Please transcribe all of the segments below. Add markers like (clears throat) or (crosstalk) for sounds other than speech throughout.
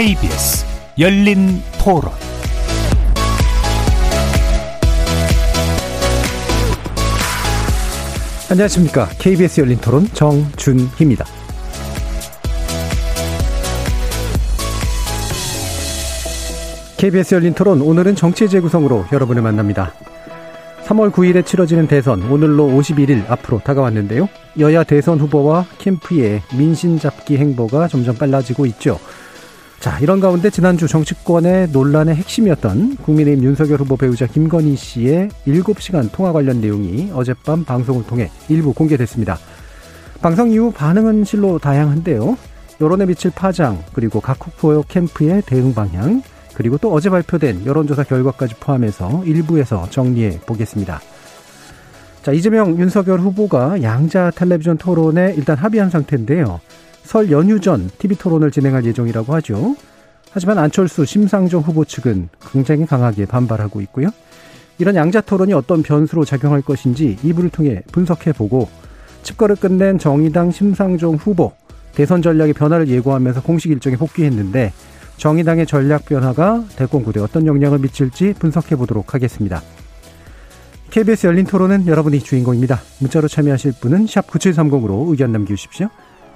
KBS 열린 토론 안녕하십니까. KBS 열린 토론 정준희입니다. KBS 열린 토론 오늘은 정치 재구성으로 여러분을 만납니다. 3월 9일에 치러지는 대선 오늘로 51일 앞으로 다가왔는데요. 여야 대선 후보와 캠프의 민심 잡기 행보가 점점 빨라지고 있죠. 자, 이런 가운데 지난주 정치권의 논란의 핵심이었던 국민의힘 윤석열 후보 배우자 김건희 씨의 7시간 통화 관련 내용이 어젯밤 방송을 통해 일부 공개됐습니다. 방송 이후 반응은 실로 다양한데요. 여론에 미칠 파장, 그리고 각 후보 캠프의 대응 방향, 그리고 또 어제 발표된 여론조사 결과까지 포함해서 일부에서 정리해 보겠습니다. 자, 이재명, 윤석열 후보가 양자 텔레비전 토론에 일단 합의한 상태인데요. 설 연휴 전 TV 토론을 진행할 예정이라고 하죠. 하지만 안철수, 심상정 후보 측은 굉장히 강하게 반발하고 있고요. 이런 양자 토론이 어떤 변수로 작용할 것인지 이부를 통해 분석해 보고 칩거를 끝낸 정의당 심상정 후보 대선 전략의 변화를 예고하면서 공식 일정에 복귀했는데 정의당의 전략 변화가 대권 구대에 어떤 영향을 미칠지 분석해 보도록 하겠습니다. KBS 열린 토론은 여러분이 주인공입니다. 문자로 참여하실 분은 9730으로 의견 남겨주십시오.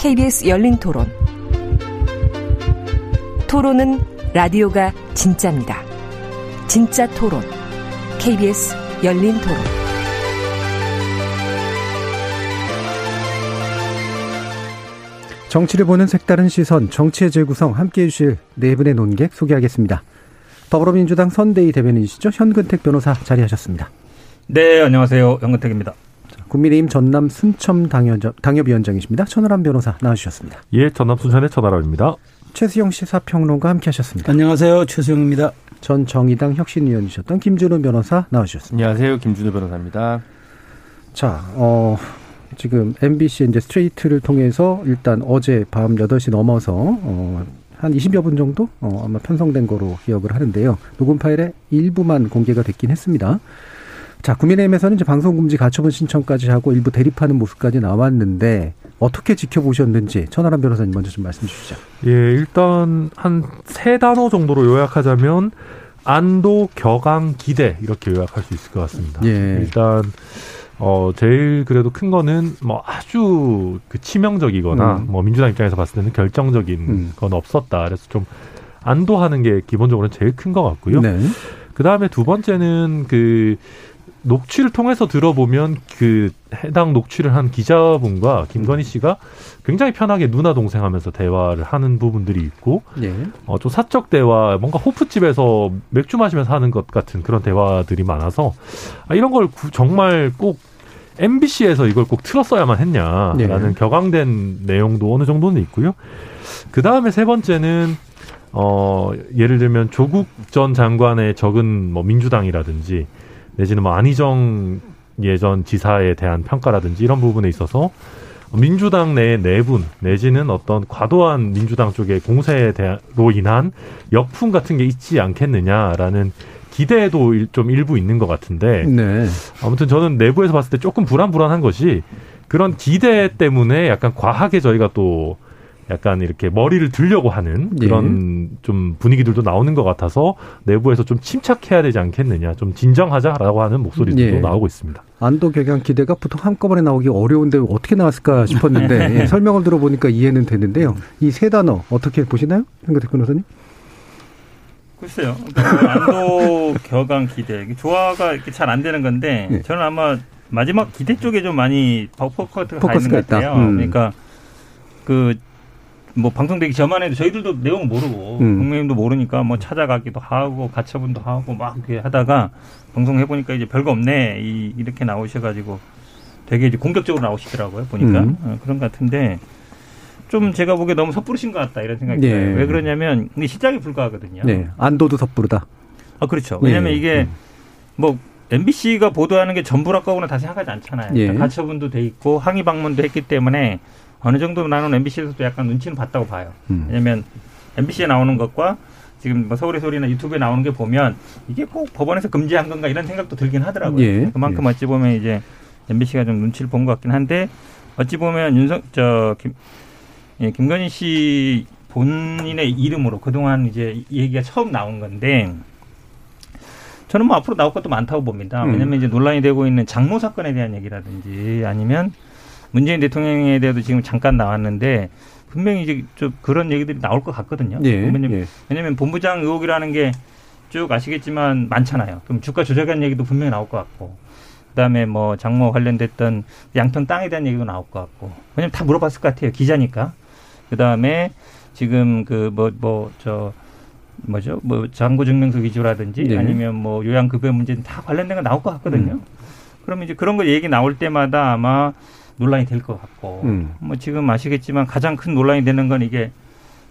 KBS 열린 토론. 토론은 라디오가 진짜입니다. 진짜 토론, KBS 열린 토론. 정치를 보는 색다른 시선, 정치의 재구성 함께 해 주실 네 분의 논객 소개하겠습니다. 더불어민주당 선대위 대변인이시죠. 현근택 변호사 자리하셨습니다. 네, 안녕하세요. 현근택입니다. 국민의힘 전남 순천 당협, 위원장이십니다 천하람 변호사 나와주셨습니다. 예, 전남 순천의 천하람입니다. 최수영 시사평론가 함께하셨습니다. 안녕하세요. 최수영입니다. 전 정의당 혁신위원이셨던 김준호 변호사 나와주셨습니다. 안녕하세요. 김준호 변호사입니다. 자, 어, 지금 MBC 이제 스트레이트를 통해서 일단 어제 밤 8시 넘어서 어, 한 20여 분 정도 어, 아마 편성된 거로 기억을 하는데요. 녹음 파일의 일부만 공개가 됐긴 했습니다. 자, 국민의힘에서는 이제 방송금지 가처분 신청까지 하고 일부 대립하는 모습까지 나왔는데 어떻게 지켜보셨는지 천하람 변호사님 먼저 좀 말씀 주시죠. 예, 일단 한 세 단어 정도로 요약하자면 안도, 격앙, 기대 이렇게 요약할 수 있을 것 같습니다. 예. 일단 어 제일 그래도 큰 거는 뭐 아주 그 치명적이거나 음. 뭐 민주당 입장에서 봤을 때는 결정적인 음. 건 없었다. 그래서 좀 안도하는 게 기본적으로 제일 큰 것 같고요. 네. 그 다음에 두 번째는 그 녹취를 통해서 들어보면 그 해당 녹취를 한 기자분과 김건희 씨가 굉장히 편하게 누나 동생 하면서 대화를 하는 부분들이 있고 네. 어, 좀 사적 대화 뭔가 호프집에서 맥주 마시면서 하는 것 같은 그런 대화들이 많아서 아, 이런 걸 구, 정말 꼭 MBC에서 이걸 꼭 틀었어야만 했냐라는 네. 격앙된 내용도 어느 정도는 있고요. 그 다음에 세 번째는 어 예를 들면 조국 전 장관의 적은 뭐 민주당이라든지 내지는 뭐 안희정 예전 지사에 대한 평가라든지 이런 부분에 있어서 민주당 내 내분 내지는 어떤 과도한 민주당 쪽의 공세로 인한 역풍 같은 게 있지 않겠느냐라는 기대도 좀 일부 있는 것 같은데 네. 아무튼 저는 내부에서 봤을 때 조금 불안불안한 것이 그런 기대 때문에 약간 과하게 저희가 또 약간 이렇게 머리를 들려고 하는 그런 예. 좀 분위기들도 나오는 것 같아서 내부에서 좀 침착해야 되지 않겠느냐, 좀 진정하자라고 하는 목소리들도 예. 나오고 있습니다. 안도 개경 기대가 보통 한꺼번에 나오기 어려운데 어떻게 나왔을까 싶었는데 (laughs) 예, 설명을 들어보니까 이해는 되는데요. 이 세 단어 어떻게 보시나요, 현근택 변호사님? 글쎄요. 그러니까 안도 (laughs) 격앙 기대 조화가 이렇게 잘 안 되는 건데 예. 저는 아마 마지막 기대 쪽에 좀 많이 포커스가 가 있는 것 같아요. 음. 그러니까 그 뭐 방송되기 전만 해도 저희들도 내용 모르고 음. 국민님도 모르니까 뭐 찾아가기도 하고 가처분도 하고 막 이렇게 하다가 방송 해 보니까 이제 별거 없네 이 이렇게 나오셔가지고 되게 이제 공격적으로 나오시더라고요 보니까 음. 어, 그런 것 같은데 좀 제가 보기에 너무 섣부르신 것 같다 이런 생각이 네. 들어요. 왜 그러냐면 시작이 불가하거든요. 네. 안도도 섣부르다. 아 그렇죠. 왜냐하면 네. 이게 음. 뭐 MBC가 보도하는 게 전부라 거고는 다 생각하지 않잖아요. 예. 가처분도 돼 있고 항의 방문도 했기 때문에 어느 정도 나는 MBC에서도 약간 눈치는 봤다고 봐요. 음. 왜냐하면 MBC에 나오는 것과 지금 뭐 서울의 소리나 유튜브에 나오는 게 보면 이게 꼭 법원에서 금지한 건가 이런 생각도 들긴 하더라고요. 예. 그만큼 예. 어찌 보면 이제 MBC가 좀 눈치를 본 것 같긴 한데 어찌 보면 윤석 저 김, 예, 김건희 씨 본인의 이름으로 그동안 이제 얘기가 처음 나온 건데 저는 뭐 앞으로 나올 것도 많다고 봅니다. 음. 왜냐하면 이제 논란이 되고 있는 장모 사건에 대한 얘기라든지 아니면 문재인 대통령에 대해서 지금 잠깐 나왔는데 분명히 이제 좀 그런 얘기들이 나올 것 같거든요. 예, 왜냐면, 예. 왜냐면 본부장 의혹이라는 게 쭉 아시겠지만 많잖아요. 그럼 주가 조작한 얘기도 분명히 나올 것 같고. 그다음에 뭐 장모 관련됐던 양평 땅에 대한 얘기도 나올 것 같고. 왜냐면 다 물어봤을 것 같아요. 기자니까. 그다음에 지금 그 뭐 뭐 저 뭐죠? 뭐 장고 증명서 위조라든지 네. 아니면 뭐 요양 급여 문제는 다 관련된 거 나올 것 같거든요. 음. 그러면 이제 그런 거 얘기 나올 때마다 아마 논란이 될 것 같고 음. 뭐 지금 아시겠지만 가장 큰 논란이 되는 건 이게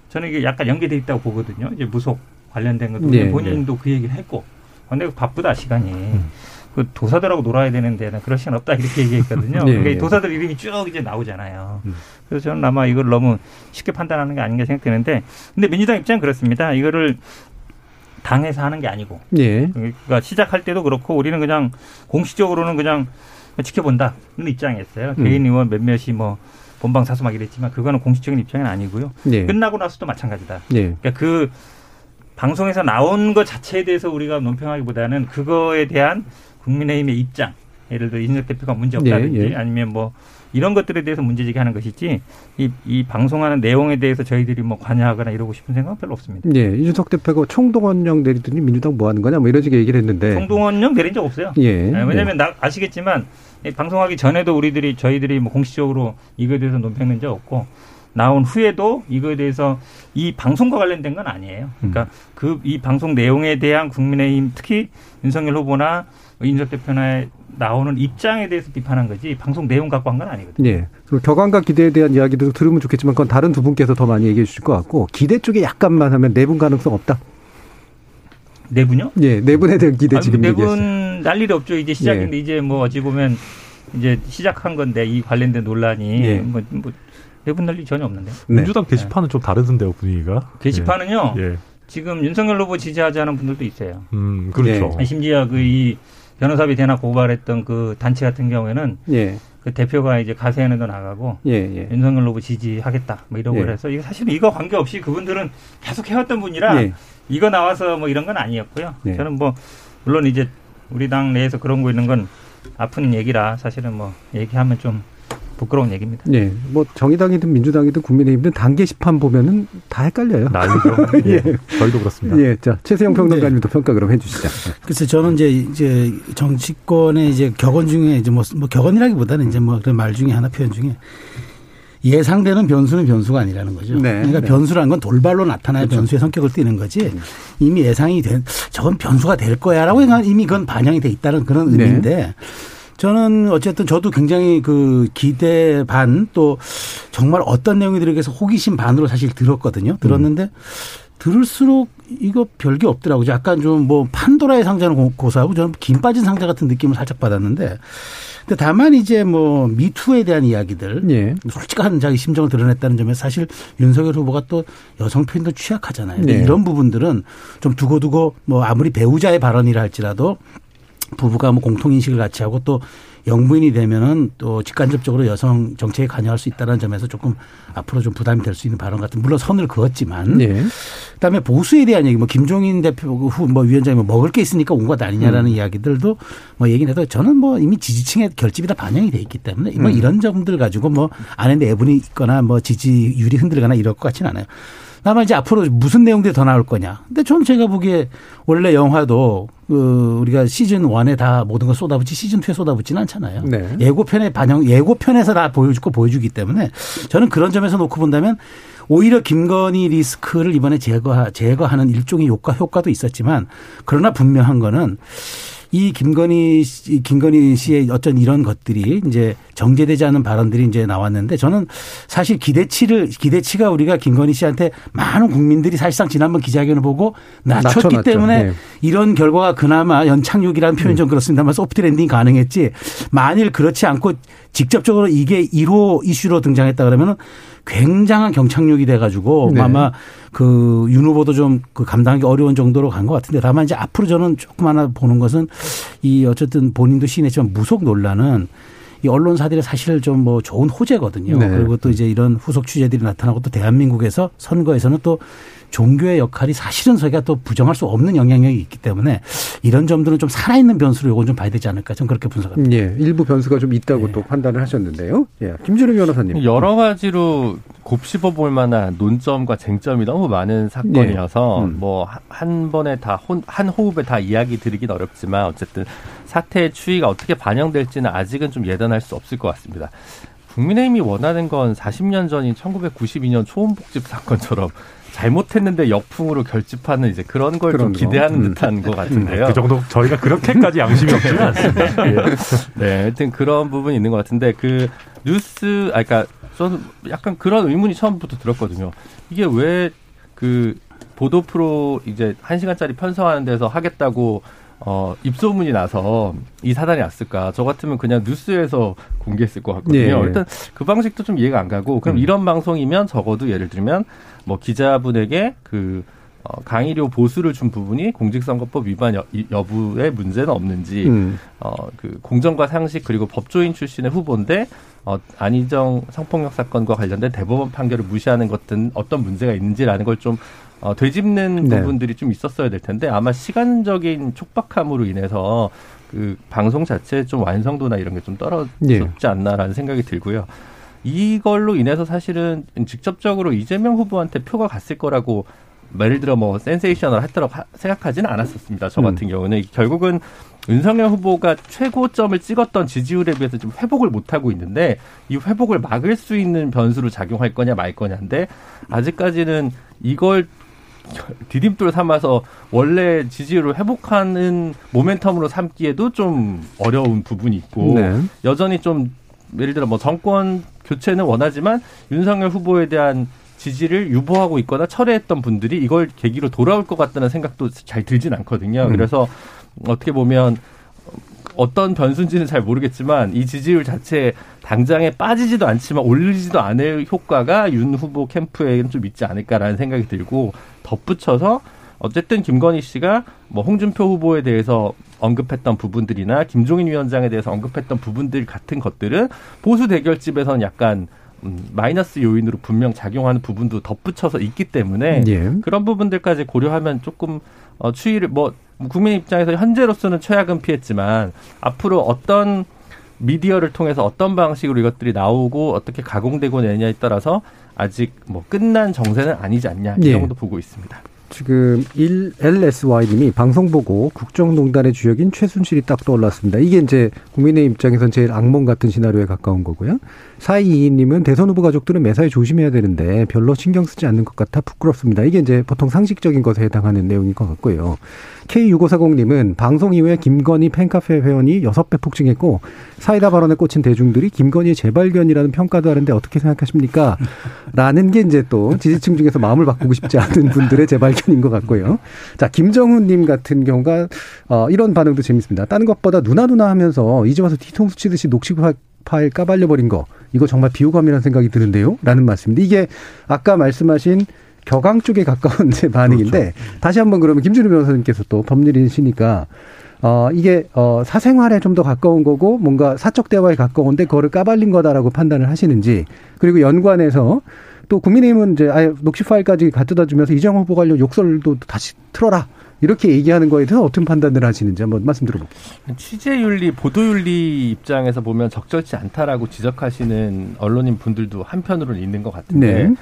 저는 이게 약간 연계돼 있다고 보거든요. 이제 무속 관련된 것도 네, 본인도 네. 그 얘기를 했고 근데 바쁘다 시간이 음. 그 도사들하고 놀아야 되는데 그럴 시간 없다 이렇게 얘기했거든요. (laughs) 네, 그러니까 도사들 이름이 쭉 이제 나오잖아요. 음. 그래서 저는 아마 이걸 너무 쉽게 판단하는 게 아닌가 생각되는데 근데 민주당 입장은 그렇습니다. 이거를 당에서 하는 게 아니고 예. 그러니까 시작할 때도 그렇고 우리는 그냥 공식적으로는 그냥 지켜본다 이런 입장이었어요. 음. 개인 의원 몇몇이 뭐 본방 사수막 이랬지만 그거는 공식적인 입장은 아니고요. 예. 끝나고 나서도 마찬가지다. 예. 그러니까 그 방송에서 나온 것 자체에 대해서 우리가 논평하기보다는 그거에 대한 국민의힘의 입장, 예를 들어 이준석 대표가 문제 없다든지 예, 예. 아니면 뭐 이런 것들에 대해서 문제제기 하는 것이지 이, 이 방송하는 내용에 대해서 저희들이 뭐 관여하거나 이러고 싶은 생각은 별로 없습니다. 네, 이준석 대표가 총동원령 내리더니 민주당 뭐 하는 거냐 뭐 이런 식의 얘기를 했는데 총동원령 내린 적 없어요. 예. 네, 왜냐하면 네. 아시겠지만 방송하기 전에도 우리들이 저희들이 뭐 공식적으로 이거에 대해서 논평한 적 없고 나온 후에도 이거에 대해서 이 방송과 관련된 건 아니에요. 그러니까 음. 그이 방송 내용에 대한 국민의힘 특히 윤석열 후보나 이준석 대표나 나오는 입장에 대해서 비판한 거지 방송 내용 갖고 한 건 아니거든요. 예. 격앙과 기대에 대한 이야기도 들으면 좋겠지만 그건 다른 두 분께서 더 많이 얘기해 주실 것 같고 기대 쪽에 약간만 하면 내분 가능성 없다. 내분요? 예, 내분에 대한 기대 아니, 지금 내분 날 일이 없죠. 이제 시작인데 예. 이제 뭐 어찌 보면 이제 시작한 건데 이 관련된 논란이 예. 뭐, 뭐 내분 날 일이 전혀 없는데. 네. 민주당 게시판은 네. 좀 다르던데요 분위기가. 게시판은요. 예. 지금 윤석열 후보 지지하지 않은 분들도 있어요. 음, 그렇죠. 네. 심지어 그 이 변호사비 대나 고발했던 그 단체 같은 경우에는 예. 그 대표가 이제 가세연에도 나가고 예, 예. 윤석열 후보 지지하겠다 뭐 이러고 예. 그래서 이거 사실 이거 관계없이 그분들은 계속 해왔던 분이라 예. 이거 나와서 뭐 이런 건 아니었고요. 예. 저는 뭐 물론 이제 우리 당 내에서 그런 거 있는 건 아픈 얘기라 사실은 뭐 얘기하면 좀 부끄러운 얘기입니다. 네. 뭐 정의당이든 민주당이든 국민의힘이든 단계 시판 보면은 다 헷갈려요. 난리죠. (laughs) 예. 예. 저희도 그렇습니다. 예. 자, 최세영 평론가님도 네. 평가 그럼 해 주시죠. 글쎄 저는 이제 이제 정치권의 이제 격언 중에 이제 뭐, 뭐 격언이라기보다는 이제 뭐 그런 말 중에 하나 표현 중에 예상되는 변수는 변수가 아니라는 거죠. 네. 그러니까 네. 변수라는 건 돌발로 나타나야 그렇죠. 변수의 성격을 띠는 거지 음. 이미 예상이 된 저건 변수가 될 거야라고 이미 그건 반영이 돼 있다는 그런 네. 의미인데 네. 저는 어쨌든 저도 굉장히 그 기대 반 또 정말 어떤 내용이 들어가서 호기심 반으로 사실 들었거든요. 들었는데 음. 들을수록 이거 별게 없더라고요. 약간 좀 뭐 판도라의 상자는 고사하고 저는 김 빠진 상자 같은 느낌을 살짝 받았는데 근데 다만 이제 뭐 미투에 대한 이야기들 예. 솔직한 자기 심정을 드러냈다는 점에 사실 윤석열 후보가 또 여성 표현도 취약하잖아요. 네. 이런 부분들은 좀 두고두고 뭐 아무리 배우자의 발언이라 할지라도 부부가 뭐 공통 인식을 같이 하고 또 영부인이 되면은 또 직간접적으로 여성 정책에 관여할 수 있다는 점에서 조금 앞으로 좀 부담이 될 수 있는 발언 같은 물론 선을 그었지만 네. 그다음에 보수에 대한 얘기 뭐 김종인 대표 후뭐 위원장이 뭐 먹을 게 있으니까 온 것 아니냐라는 음. 이야기들도 뭐 얘기는 해도 저는 뭐 이미 지지층의 결집이 다 반영이 돼 있기 때문에 뭐 음. 이런 점들 가지고 뭐 안에 내분이 있거나 뭐 지지율이 흔들거나 이럴 것 같지는 않아요. 다만 이제 앞으로 무슨 내용들이 더 나올 거냐. 근데 전 제가 보기에 원래 영화도 그 우리가 시즌 1에 다 모든 걸 쏟아붓지 시즌 2에 쏟아붓지는 않잖아요. 네. 예고편에 반영 예고편에서 다 보여주고 보여주기 때문에 저는 그런 점에서 놓고 본다면 오히려 김건희 리스크를 이번에 제거 제거하는 일종의 효과 효과도 있었지만 그러나 분명한 거는 이 김건희 씨, 김건희 씨의 어쩐 이런 것들이 이제 정제되지 않은 발언들이 이제 나왔는데 저는 사실 기대치를 기대치가 우리가 김건희 씨한테 많은 국민들이 사실상 지난번 기자회견을 보고 낮췄기 낮춰, 때문에 네. 이런 결과가 그나마 연착륙이라는 표현 좀 음. 그렇습니다만 소프트 랜딩이 가능했지 만일 그렇지 않고 직접적으로 이게 1호 이슈로 등장했다 그러면 굉장한 경착륙이 돼가지고 네. 아마 그 윤 후보도 좀 그 감당하기 어려운 정도로 간 것 같은데 다만 이제 앞으로 저는 조금 하나 보는 것은 이 어쨌든 본인도 시인했지만 무속 논란은 이 언론사들이 사실 좀 뭐 좋은 호재거든요. 네. 그리고 또 이제 이런 후속 취재들이 나타나고 또 대한민국에서 선거에서는 또 종교의 역할이 사실은 저희가 또 부정할 수 없는 영향력이 있기 때문에 이런 점들은 좀 살아있는 변수로 이건 좀 봐야 되지 않을까 저는 그렇게 분석합니다. 예, 일부 변수가 좀 있다고 예. 또 판단을 하셨는데요. 예, 김준우 변호사님. 여러 가지로 곱씹어 볼 만한 논점과 쟁점이 너무 많은 사건이어서 예. 음. 뭐한 번에 다 한 호흡에 다 이야기 드리긴 어렵지만 어쨌든 사태의 추이가 어떻게 반영될지는 아직은 좀 예단할 수 없을 것 같습니다. 국민의힘이 원하는 건 40년 전인 1992년 초원복집 사건처럼 잘못했는데 역풍으로 결집하는 이제 그런 걸 좀 기대하는 음. 듯한 것 같은데요. 그 정도 저희가 그렇게까지 양심이 없지는 않습니다. 예. 네, 하여튼 그런 부분이 있는 것 같은데 그 뉴스, 아, 그러니까 저는 약간 그런 의문이 처음부터 들었거든요. 이게 왜 그 보도 프로 이제 한 시간짜리 편성하는 데서 하겠다고 어, 입소문이 나서 이 사단이 왔을까? 저 같으면 그냥 뉴스에서 공개했을 것 같거든요. 네. 일단 그 방식도 좀 이해가 안 가고, 그럼 음. 이런 방송이면 적어도 예를 들면 뭐 기자분에게 그 어, 강의료 보수를 준 부분이 공직선거법 위반 여, 여부에 문제는 없는지, 음. 어, 그 공정과 상식 그리고 법조인 출신의 후보인데, 어, 안희정 성폭력 사건과 관련된 대법원 판결을 무시하는 것든 어떤 문제가 있는지라는 걸좀 어, 되짚는 네. 부분들이 좀 있었어야 될 텐데 아마 시간적인 촉박함으로 인해서 그 방송 자체 좀 완성도나 이런 게 좀 떨어졌지 네. 않나라는 생각이 들고요. 이걸로 인해서 사실은 직접적으로 이재명 후보한테 표가 갔을 거라고 예를 들어 뭐 센세이셔널 했다고 생각하지는 않았었습니다. 저 같은 음. 경우는 결국은 윤석열 후보가 최고점을 찍었던 지지율에 비해서 좀 회복을 못 하고 있는데 이 회복을 막을 수 있는 변수로 작용할 거냐 말 거냐인데 아직까지는 이걸 (laughs) 디딤돌 삼아서 원래 지지율을 회복하는 모멘텀으로 삼기에도 좀 어려운 부분이 있고 네. 여전히 좀 예를 들어 뭐 정권 교체는 원하지만 윤석열 후보에 대한 지지를 유보하고 있거나 철회했던 분들이 이걸 계기로 돌아올 것 같다는 생각도 잘 들진 않거든요. 음. 그래서 어떻게 보면 어떤 변수인지는 잘 모르겠지만 이 지지율 자체 당장에 빠지지도 않지만 올리지도 않을 효과가 윤 후보 캠프에는 좀 있지 않을까라는 생각이 들고 덧붙여서 어쨌든 김건희 씨가 뭐 홍준표 후보에 대해서 언급했던 부분들이나 김종인 위원장에 대해서 언급했던 부분들 같은 것들은 보수 대결집에서는 약간 음, 마이너스 요인으로 분명 작용하는 부분도 덧붙여서 있기 때문에 예. 그런 부분들까지 고려하면 조금 어, 추이를 뭐 국민 입장에서 현재로서는 최악은 피했지만 앞으로 어떤 미디어를 통해서 어떤 방식으로 이것들이 나오고 어떻게 가공되고 내냐에 따라서 아직 뭐 끝난 정세는 아니지 않냐 이 예. 정도 보고 있습니다. 지금 1LSY님이 방송 보고 국정농단의 주역인 최순실이 딱 떠올랐습니다. 이게 이제 국민의 입장에선 제일 악몽 같은 시나리오에 가까운 거고요. 4222님은 대선 후보 가족들은 매사에 조심해야 되는데 별로 신경 쓰지 않는 것 같아 부끄럽습니다. 이게 이제 보통 상식적인 것에 해당하는 내용인 것 같고요. K6540님은 방송 이후에 김건희 팬카페 회원이 6배 폭증했고 사이다 발언에 꽂힌 대중들이 김건희의 재발견이라는 평가도 하는데 어떻게 생각하십니까? 라는 게 이제 또 지지층 중에서 마음을 바꾸고 싶지 않은 분들의 재발견인 것 같고요. 자, 김정훈님 같은 경우가 어, 이런 반응도 재밌습니다. 딴 것보다 누나 누나 하면서 이제 와서 뒤통수 치듯이 녹취 파일 까발려 버린 거 이거 정말 비호감이라는 생각이 드는데요. 라는 말씀인데 이게 아까 말씀하신 격앙 쪽에 가까운 제 (laughs) 반응인데 그렇죠. 다시 한번 그러면 김준우 변호사님께서 또 법률인이시니까 어 이게 어 사생활에 좀 더 가까운 거고 뭔가 사적 대화에 가까운데 그거를 까발린 거다라고 판단을 하시는지 그리고 연관해서 또 국민의힘은 이제 아예 녹취 파일까지 갖다 주면서 이정호 후보 관련 욕설도 다시 틀어라 이렇게 얘기하는 거에 대해서 어떤 판단을 하시는지 한번 말씀 들어볼게요. 취재윤리, 보도윤리 입장에서 보면 적절치 않다라고 지적하시는 언론인 분들도 한편으로는 있는 것 같은데 네.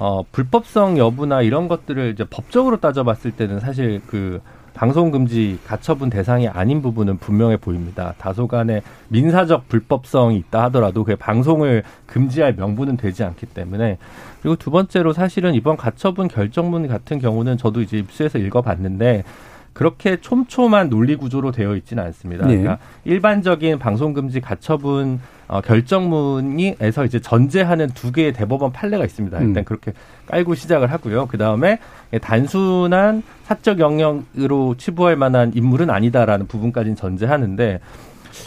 어, 불법성 여부나 이런 것들을 이제 법적으로 따져봤을 때는 사실 그 방송 금지 가처분 대상이 아닌 부분은 분명해 보입니다. 다소간의 민사적 불법성이 있다 하더라도 그 방송을 금지할 명분은 되지 않기 때문에 그리고 두 번째로 사실은 이번 가처분 결정문 같은 경우는 저도 이제 입수해서 읽어봤는데 그렇게 촘촘한 논리 구조로 되어 있지는 않습니다. 네. 그러니까 일반적인 방송 금지 가처분 어, 결정문이에서 이제 전제하는 두 개의 대법원 판례가 있습니다. 일단 음. 그렇게 깔고 시작을 하고요. 그 다음에 단순한 사적 영역으로 치부할 만한 인물은 아니다라는 부분까지는 전제하는데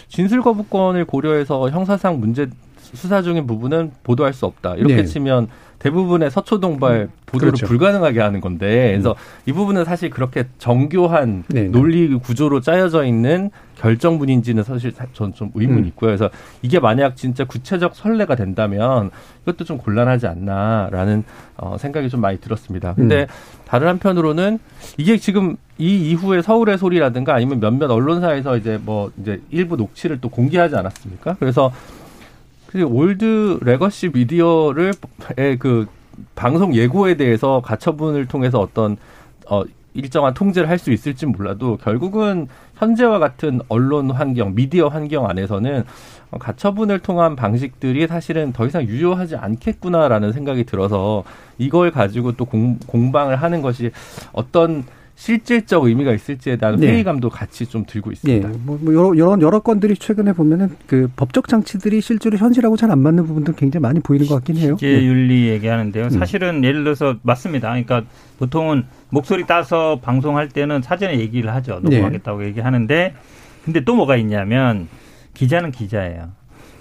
진술 거부권을 고려해서 형사상 문제 수사 중인 부분은 보도할 수 없다. 이렇게 네. 치면 대부분의 서초 동발 음, 보도를 그렇죠. 불가능하게 하는 건데 그래서 음. 이 부분은 사실 그렇게 정교한 네, 네. 논리 구조로 짜여져 있는 결정문인지는 사실 저는 좀 의문이 음. 있고요. 그래서 이게 만약 진짜 구체적 선례가 된다면 이것도 좀 곤란하지 않나라는 어, 생각이 좀 많이 들었습니다. 근데 음. 다른 한편으로는 이게 지금 이 이후에 서울의 소리라든가 아니면 몇몇 언론사에서 이제 뭐 이제 일부 녹취를 또 공개하지 않았습니까? 그래서 그 old legacy 미디어를 그 방송 예고에 대해서 가처분을 통해서 어떤 어 일정한 통제를 할 수 있을지 몰라도 결국은 현재와 같은 언론 환경, 미디어 환경 안에서는 가처분을 통한 방식들이 사실은 더 이상 유효하지 않겠구나라는 생각이 들어서 이걸 가지고 또 공, 공방을 하는 것이 어떤 실질적 의미가 있을지에 대한 네. 회의감도 같이 좀 들고 있습니다. 네. 뭐, 뭐 여러, 여러 여러 건들이 최근에 보면은 그 법적 장치들이 실제로 현실하고 잘 안 맞는 부분도 굉장히 많이 보이는 것 같긴 해요. 기재 윤리 네. 얘기하는데요. 음. 사실은 예를 들어서 맞습니다. 그러니까 보통은 목소리 따서 방송할 때는 사전에 얘기를 하죠. 녹음하겠다고 네. 얘기하는데 근데 또 뭐가 있냐면 기자는 기자예요.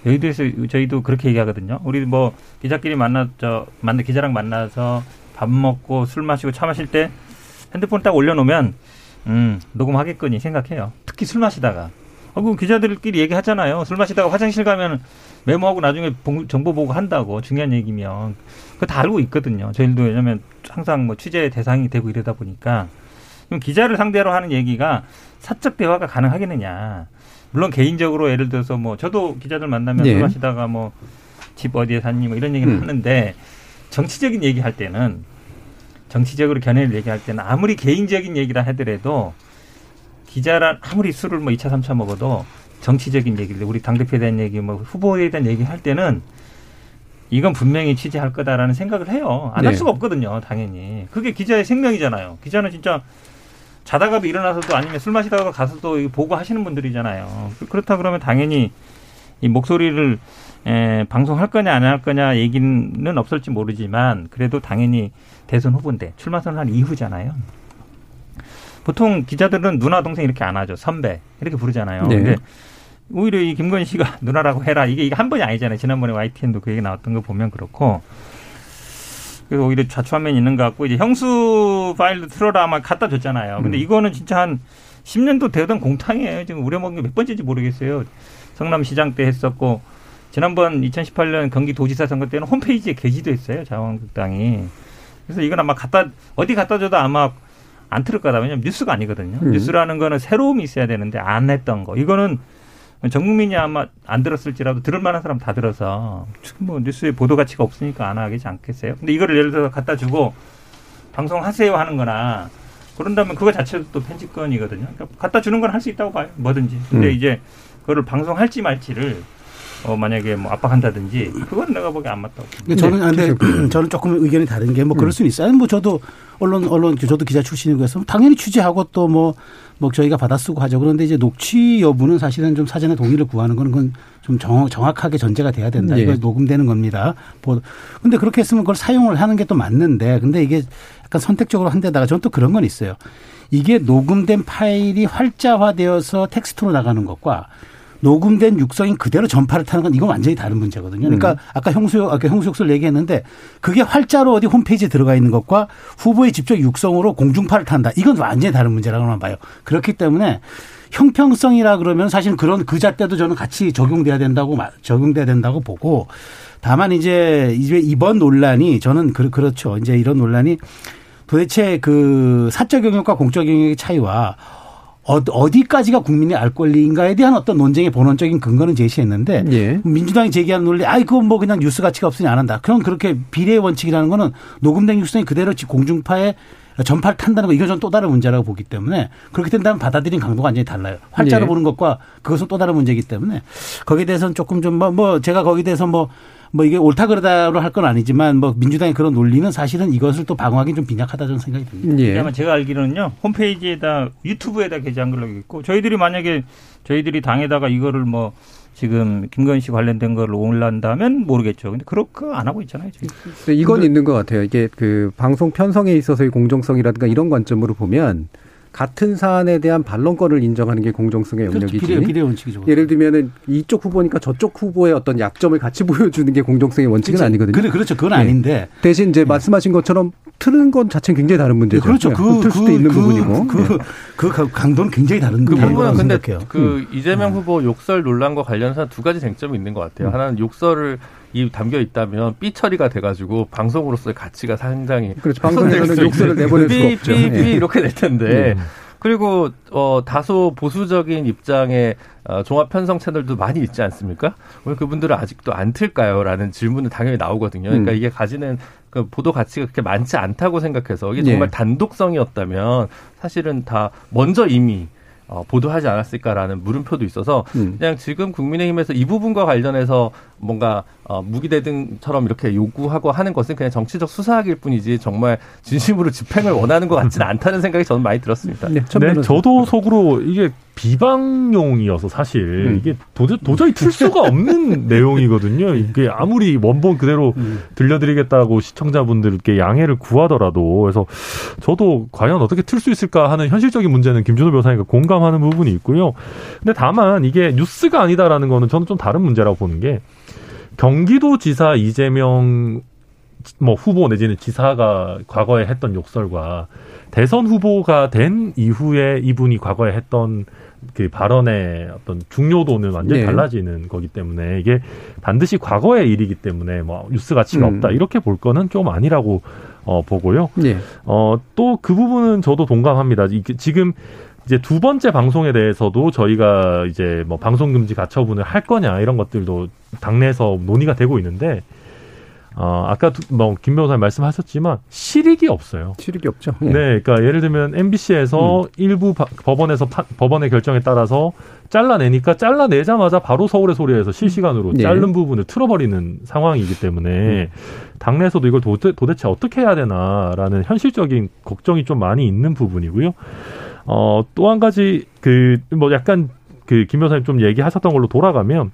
여의도에서 저희도 그렇게 얘기하거든요. 우리 뭐 기자끼리 만나서 만나 기자랑 만나서 밥 먹고 술 마시고 차 마실 때 핸드폰 딱 올려놓으면 음 녹음하겠거니 생각해요. 특히 술 마시다가. 어, 그 기자들끼리 얘기하잖아요. 술 마시다가 화장실 가면 메모하고 나중에 정보 보고 한다고 중요한 얘기면 그거 다 알고 있거든요. 저희도 왜냐면 항상 뭐 취재 대상이 되고 이러다 보니까 그럼 기자를 상대로 하는 얘기가 사적 대화가 가능하겠느냐. 물론 개인적으로 예를 들어서 뭐 저도 기자들 만나면 네. 술 마시다가 뭐 집 어디에 샀니 뭐 이런 얘기는 음. 하는데 정치적인 얘기 할 때는 정치적으로 견해를 얘기할 때는 아무리 개인적인 얘기라 하더라도 기자란 아무리 술을 뭐 2차, 3차 먹어도 정치적인 얘기를 우리 당대표에 대한 얘기, 뭐 후보에 대한 얘기 할 때는 이건 분명히 취재할 거다라는 생각을 해요. 안할 네. 수가 없거든요, 당연히. 그게 기자의 생명이잖아요. 기자는 진짜 자다가도 일어나서도 아니면 술 마시다가 가서도 보고 하시는 분들이잖아요. 그렇다 그러면 당연히 이 목소리를 에, 방송할 거냐 안 할 거냐 얘기는 없을지 모르지만 그래도 당연히 대선 후보인데 출마 선언한 이후잖아요. 보통 기자들은 누나 동생 이렇게 안 하죠. 선배 이렇게 부르잖아요. 네. 근데 오히려 이 김건희 씨가 (laughs) 누나라고 해라 이게 이게 한 번이 아니잖아요. 지난번에 YTN도 그 얘기 나왔던 거 보면 그렇고 그래서 오히려 좌초화면이 있는 것 같고 이제 형수 파일도 틀어라 아마 갖다 줬잖아요. 근데 음. 이거는 진짜 한 10년도 되던 공탕이에요. 지금 우려먹은 게 몇 번째인지 모르겠어요. 성남시장 때 했었고 지난번 2018년 경기도지사 선거 때는 홈페이지에 게시도 했어요. 자원국당이. 그래서 이건 아마 갖다 어디 갖다 줘도 아마 안 틀을 거다. 왜냐면 뉴스가 아니거든요. 음. 뉴스라는 거는 새로움이 있어야 되는데 안 했던 거. 이거는 전 국민이 아마 안 들었을지라도 들을 만한 사람 다 들어서 뭐 뉴스에 보도 가치가 없으니까 안 하겠지 않겠어요. 근데 이거를 예를 들어서 갖다 주고 방송하세요 하는 거나 그런다면 그거 자체도 또 편집권이거든요. 그러니까 갖다 주는 건 할 수 있다고 봐요. 뭐든지. 근데 음. 이제 그거를 방송할지 말지를 어 만약에 뭐 압박한다든지 그건 내가 보기에 안 맞다고. 근데 저는 네. 근데 (clears throat) 저는 조금 의견이 다른 게 뭐 그럴 음. 수는 있어요. 뭐 저도 언론 언론 저도 기자 출신이고 해서 당연히 취재하고 또 뭐뭐 뭐 저희가 받아쓰고 하죠. 그런데 이제 녹취 여부는 사실은 좀 사전에 동의를 구하는 건 그건 좀 정, 정확하게 전제가 돼야 된다. 네. 이거 녹음되는 겁니다. 뭐 근데 그렇게 했으면 그걸 사용을 하는 게 또 맞는데 근데 이게 약간 선택적으로 한 데다가 저는 또 그런 건 있어요. 이게 녹음된 파일이 활자화되어서 텍스트로 나가는 것과 녹음된 육성인 그대로 전파를 타는 건 이건 완전히 다른 문제거든요. 그러니까 음. 아까 형수욕, 아까 형수욕설 얘기했는데 그게 활자로 어디 홈페이지에 들어가 있는 것과 후보의 직접 육성으로 공중파를 탄다. 이건 완전히 다른 문제라고만 봐요. 그렇기 때문에 형평성이라 그러면 사실 그런 그 잣대도 저는 같이 적용돼야 된다고 적용돼야 된다고 보고 다만 이제 이제 이번 논란이 저는 그, 그렇죠. 이제 이런 논란이 도대체 그 사적 영역과 공적 영역의 차이와 어, 어디까지가 국민의 알 권리인가에 대한 어떤 논쟁의 본원적인 근거는 제시했는데 예. 민주당이 제기한 논리 아이 그건 뭐 그냥 뉴스 가치가 없으니 안 한다. 그럼 그렇게 비례 원칙이라는 거는 녹음된 뉴스는 그대로 공중파에 전파를 탄다는 거 이거 전또 다른 문제라고 보기 때문에 그렇게 된다면 받아들인 강도가 완전히 달라요. 활자로 예. 보는 것과 그것은 또 다른 문제이기 때문에 거기에 대해서는 조금 좀뭐뭐 제가 거기에 대해서 뭐 뭐 이게 옳다 그러다로 할 건 아니지만 뭐 민주당의 그런 논리는 사실은 이것을 또 방어하기 좀 빈약하다 저는 생각이 듭니다. 예. 다만 제가 알기로는요 홈페이지에다 유튜브에다 게재한 걸로 있고 저희들이 만약에 저희들이 당에다가 이거를 뭐 지금 김건희 씨 관련된 걸 올란다면 모르겠죠. 근데 그렇게 안 하고 있잖아요. 저희. 이건 있는 것 같아요. 이게 그 방송 편성에 있어서의 공정성이라든가 이런 관점으로 보면 같은 사안에 대한 반론권을 인정하는 게 공정성의. 영역이지. 비례, 비례 원칙이죠. 예를 들면은 이쪽 후보니까 저쪽 후보의 어떤 약점을 같이 (laughs) 보여주는 게 공정성의 원칙은 그치. 아니거든요. 그래, 그렇죠. 그건 네. 아닌데 대신 이제 네. 말씀하신 것처럼 틀은 건 자체는 굉장히 다른 문제죠. 그렇죠. 그, 틀 수도 그, 있는 그, 부분이고. 그, 네. 그, 강도는 굉장히 다른 그 부분은 근데 생각해요. 그 음. 이재명 후보 욕설 논란과 관련해서 두 가지 쟁점이 있는 것 같아요. 음. 하나는 욕설을 이 담겨 있다면 삐 처리가 돼가지고 방송으로서의 가치가 상당히 그렇죠. 방송에서는 욕설을 내보낼 수가 없죠. 삐, 삐, 삐 이렇게 될 텐데. 음. 그리고 어 다소 보수적인 입장의 어, 종합 편성 채널도 많이 있지 않습니까? 왜 그분들은 아직도 안 틀까요?라는 질문은 당연히 나오거든요. 그러니까 음. 이게 가지는 그 보도 가치가 그렇게 많지 않다고 생각해서 이게 정말 예. 단독성이었다면 사실은 다 먼저 이미 어, 보도하지 않았을까라는 물음표도 있어서 음. 그냥 지금 국민의힘에서 이 부분과 관련해서 뭔가 어, 무기 대등처럼 이렇게 요구하고 하는 것은 그냥 정치적 수사학일 뿐이지 정말 진심으로 집행을 원하는 것 같지는 않다는 생각이 저는 많이 들었습니다. 네, 네 저도 속으로 이게 비방용이어서 사실 음. 이게 도저, 도저히 틀 수가 없는 (laughs) 내용이거든요. 이게 아무리 원본 그대로 음. 들려드리겠다고 시청자분들께 양해를 구하더라도 그래서 저도 과연 어떻게 틀 수 있을까 하는 현실적인 문제는 김준호 변호사님과 공감하는 부분이 있고요. 근데 다만 이게 뉴스가 아니다라는 거는 저는 좀 다른 문제라고 보는 게 경기도지사 이재명 뭐 후보 내지는 지사가 과거에 했던 욕설과 대선 후보가 된 이후에 이분이 과거에 했던 그 발언의 어떤 중요도는 완전히 네. 달라지는 거기 때문에 이게 반드시 과거의 일이기 때문에 뭐 뉴스 가치가 음. 없다 이렇게 볼 거는 좀 아니라고 어 보고요. 네. 어또 그 부분은 저도 동감합니다. 이게 지금 이제 두 번째 방송에 대해서도 저희가 이제 뭐 방송 금지 가처분을 할 거냐 이런 것들도 당내에서 논의가 되고 있는데 어, 아까 뭐김 변호사님 말씀하셨지만 실익이 없어요. 실익이 없죠. 예. 네, 그러니까 예를 들면 MBC에서 음. 일부 바, 법원에서 파, 법원의 결정에 따라서 잘라내니까 잘라내자마자 바로 서울의 소리에서 실시간으로 예. 자른 부분을 틀어버리는 상황이기 때문에 음. 당내에서도 이걸 도대, 도대체 어떻게 해야 되나라는 현실적인 걱정이 좀 많이 있는 부분이고요. 어, 또 한 가지 그 뭐 약간 그 김 변호사님 좀 얘기하셨던 걸로 돌아가면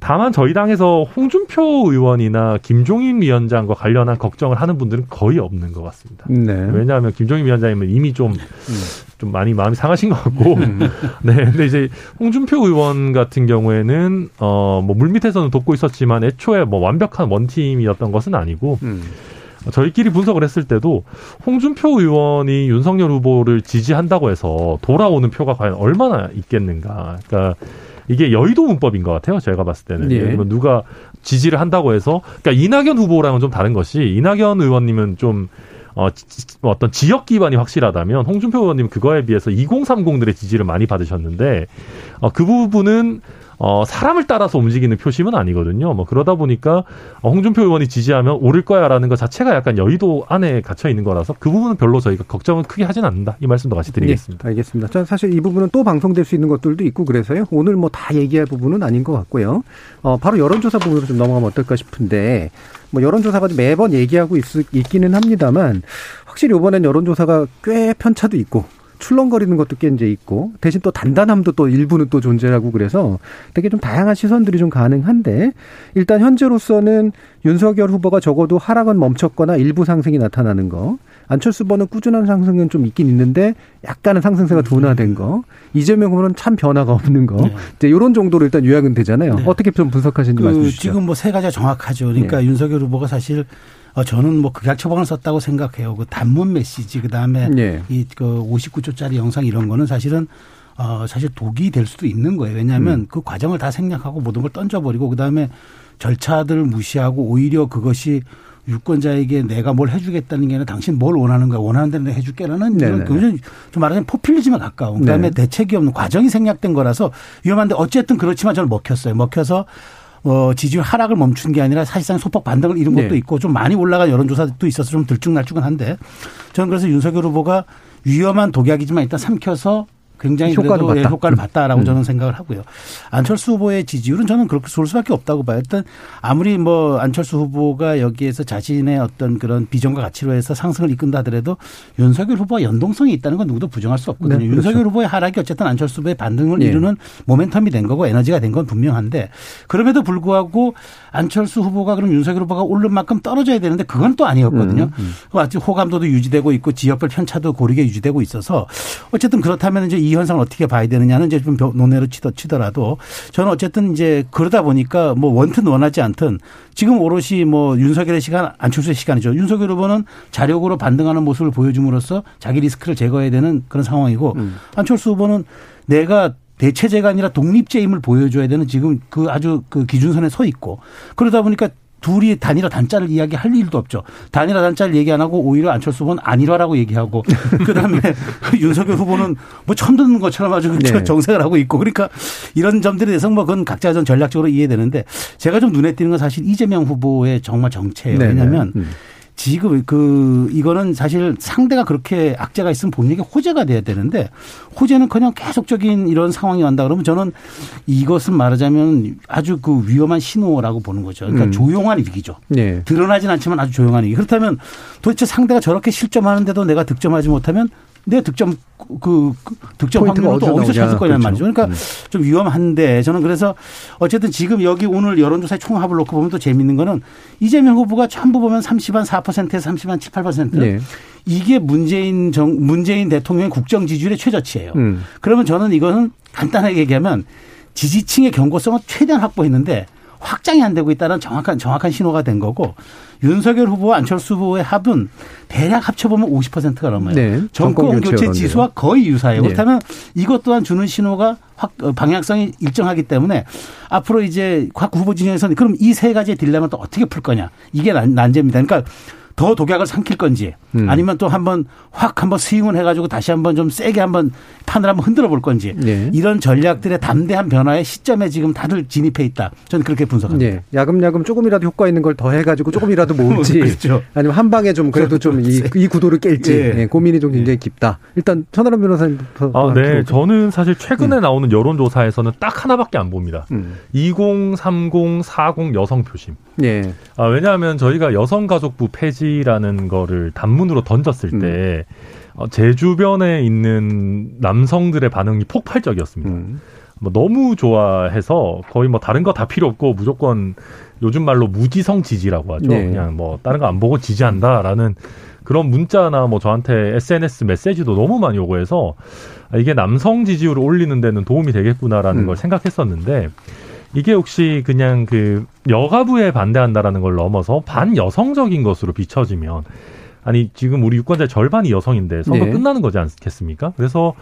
다만 저희 당에서 홍준표 의원이나 김종인 위원장과 관련한 걱정을 하는 분들은 거의 없는 것 같습니다. 네. 왜냐하면 김종인 위원장님은 이미 좀, 음. 좀 많이 마음이 상하신 것 같고. 음. (laughs) 네. 근데 이제 홍준표 의원 같은 경우에는, 어, 뭐 물밑에서는 돕고 있었지만 애초에 뭐 완벽한 원팀이었던 것은 아니고, 음. 저희끼리 분석을 했을 때도 홍준표 의원이 윤석열 후보를 지지한다고 해서 돌아오는 표가 과연 얼마나 있겠는가. 그러니까 이게 여의도 문법인 것 같아요. 제가 봤을 때는. 예. 들면 누가 지지를 한다고 해서 그러니까 이낙연 후보랑은 좀 다른 것이 이낙연 의원님은 좀 어, 어떤 지역 기반이 확실하다면 홍준표 의원님 그거에 비해서 2030들의 지지를 많이 받으셨는데 어, 그 부분은 어, 사람을 따라서 움직이는 표심은 아니거든요. 뭐 그러다 보니까 어, 홍준표 의원이 지지하면 오를 거야라는 것 자체가 약간 여의도 안에 갇혀 있는 거라서 그 부분은 별로 저희가 걱정은 크게 하진 않는다. 이 말씀도 같이 드리겠습니다. 네, 알겠습니다. 전 사실 이 부분은 또 방송될 수 있는 것들도 있고 그래서요. 오늘 뭐 다 얘기할 부분은 아닌 것 같고요. 어, 바로 여론조사 부분으로 좀 넘어가면 어떨까 싶은데 뭐 여론조사가 매번 얘기하고 있, 있기는 합니다만 확실히 이번엔 여론조사가 꽤 편차도 있고 출렁거리는 것도 꽤 이제 있고 대신 또 단단함도 또 일부는 또 존재하고 그래서 되게 좀 다양한 시선들이 좀 가능한데 일단 현재로서는 윤석열 후보가 적어도 하락은 멈췄거나 일부 상승이 나타나는 거 안철수 후보는 꾸준한 상승은 좀 있긴 있는데 약간은 상승세가 둔화된 거 이재명 후보는 참 변화가 없는 거 네. 이제 이런 정도로 일단 요약은 되잖아요 네. 어떻게 좀 분석하시는지 그 말씀 주시죠 지금 뭐 세 가지가 정확하죠 그러니까 네. 윤석열 후보가 사실 어, 저는 뭐 극약 처방을 썼다고 생각해요. 그 단문 메시지 그다음에 네. 이그 59초짜리 영상 이런 거는 사실은 어 사실 독이 될 수도 있는 거예요. 왜냐하면 음. 그 과정을 다 생략하고 모든 걸 던져버리고 그다음에 절차들을 무시하고 오히려 그것이 유권자에게 내가 뭘 해주겠다는 게 아니라 당신 뭘 원하는 거야 원하는 대로 해줄게라는 이런 굉장히 좀 말하자면 포퓰리즘에 가까운 그다음에 네. 대책이 없는 과정이 생략된 거라서 위험한데 어쨌든 그렇지만 저는 먹혔어요. 먹혀서 어, 지지율 하락을 멈춘 게 아니라 사실상 소폭 반등을 이룬 것도 네. 있고 좀 많이 올라간 여론조사도 있어서 좀 들쭉날쭉은 한데 저는 그래서 윤석열 후보가 위험한 독약이지만 일단 삼켜서 굉장히 효과를 예, 봤다. 효과를 봤다라고 음. 저는 생각을 하고요. 안철수 후보의 지지율은 저는 그렇게 좋을 수밖에 없다고 봐요. 일단 아무리 뭐 안철수 후보가 여기에서 자신의 어떤 그런 비전과 가치로 해서 상승을 이끈다 하더라도 윤석열 후보와 연동성이 있다는 건 누구도 부정할 수 없거든요. 네, 그렇죠. 윤석열 후보의 하락이 어쨌든 안철수 후보의 반등을 네. 이루는 모멘텀이 된 거고 에너지가 된 건 분명한데 그럼에도 불구하고 안철수 후보가 그럼 윤석열 후보가 오른 만큼 떨어져야 되는데 그건 또 아니었거든요. 음, 음. 아직 호감도도 유지되고 있고 지역별 편차도 고르게 유지되고 있어서 어쨌든 그렇다면 이제 이 현상을 어떻게 봐야 되느냐는 이제 좀 논외로 치더라도 저는 어쨌든 이제 그러다 보니까 뭐 원튼 원하지 않든 지금 오롯이 뭐 윤석열의 시간 안철수의 시간이죠. 윤석열 후보는 자력으로 반등하는 모습을 보여줌으로써 자기 리스크를 제거해야 되는 그런 상황이고 음. 안철수 후보는 내가 대체제가 아니라 독립제임을 보여줘야 되는 지금 그 아주 그 기준선에 서 있고 그러다 보니까 둘이 단일화 단자를 이야기할 일도 없죠. 단일화 단자를 얘기 안 하고 오히려 안철수 후보는 안일화라고 얘기하고 (laughs) 그다음에 (laughs) 윤석열 후보는 뭐 처음 듣는 것처럼 아주 네. (laughs) 정색을 하고 있고 그러니까 이런 점들에 대해서 뭐 그건 각자 좀 전략적으로 이해되는데 제가 좀 눈에 띄는 건 사실 이재명 후보의 정말 정체예요. 네, 네. 왜냐하면 음. 지금 그 이거는 사실 상대가 그렇게 악재가 있으면 본인에게 호재가 돼야 되는데 호재는 그냥 계속적인 이런 상황이 온다 그러면 저는 이것은 말하자면 아주 그 위험한 신호라고 보는 거죠. 그러니까 음. 조용한 위기죠. 네. 드러나진 않지만 아주 조용한 위기. 그렇다면 도대체 상대가 저렇게 실점하는데도 내가 득점하지 못하면 내 득점 그, 그 득점 확률도 어디서 찾을 거냐는 그렇죠. 말이죠. 그러니까 음. 좀 위험한데 저는 그래서 어쨌든 지금 여기 오늘 여론조사의 총합을 놓고 보면 또 재밌는 거는 이재명 후보가 전부 보면 30한 4%에서 30한 7, 8% 네. 이게 문재인 정 문재인 대통령의 국정 지지율의 최저치예요. 음. 그러면 저는 이거는 간단하게 얘기하면 지지층의 경고성을 최대한 확보했는데 확장이 안 되고 있다는 정확한 정확한 신호가 된 거고 윤석열 후보와 안철수 후보의 합은 대략 합쳐보면 50%가 넘어요. 네, 정권 교체 지수와 거의 유사해요. 네. 그렇다면 이것 또한 주는 신호가 확 어, 방향성이 일정하기 때문에 앞으로 이제 각 후보 진영에서는 그럼 이 세 가지의 딜레마를 또 어떻게 풀 거냐 이게 난, 난제입니다. 그러니까 더 독약을 삼킬 건지 음. 아니면 또 한번 확 한번 스윙을 해가지고 다시 한번 좀 세게 한번 판을 한번 흔들어 볼 건지 네. 이런 전략들의 담대한 변화의 시점에 지금 다들 진입해 있다. 저는 그렇게 분석합니다. 네. 야금야금 조금이라도 효과 있는 걸 더 해가지고 조금이라도 모을지 (laughs) 그렇죠. 아니면 한 방에 좀 그래도 좀이 (laughs) 구도를 깰지 네. 네. 고민이 좀 굉장히 깊다. 일단 천하람 변호사님부터. 아, 네. 저는 사실 최근에 음. 나오는 여론조사에서는 딱 하나밖에 안 봅니다. 음. 20, 30, 40 여성 표심. 네. 아, 왜냐하면 저희가 여성가족부 폐지라는 거를 단문으로 던졌을 음. 때 어, 제 주변에 있는 남성들의 반응이 폭발적이었습니다. 음. 뭐 너무 좋아해서 거의 뭐 다른 거 다 필요 없고 무조건 요즘 말로 무지성 지지라고 하죠. 네. 그냥 뭐 다른 거 안 보고 지지한다라는 그런 문자나 뭐 저한테 SNS 메시지도 너무 많이 오고 해서 아, 이게 남성 지지율을 올리는 데는 도움이 되겠구나라는 음. 걸 생각했었는데 이게 혹시 그냥 그 여가부에 반대한다라는 걸 넘어서 반여성적인 것으로 비춰지면 아니 지금 우리 유권자의 절반이 여성인데 선거 네. 끝나는 거지 않겠습니까? 그래서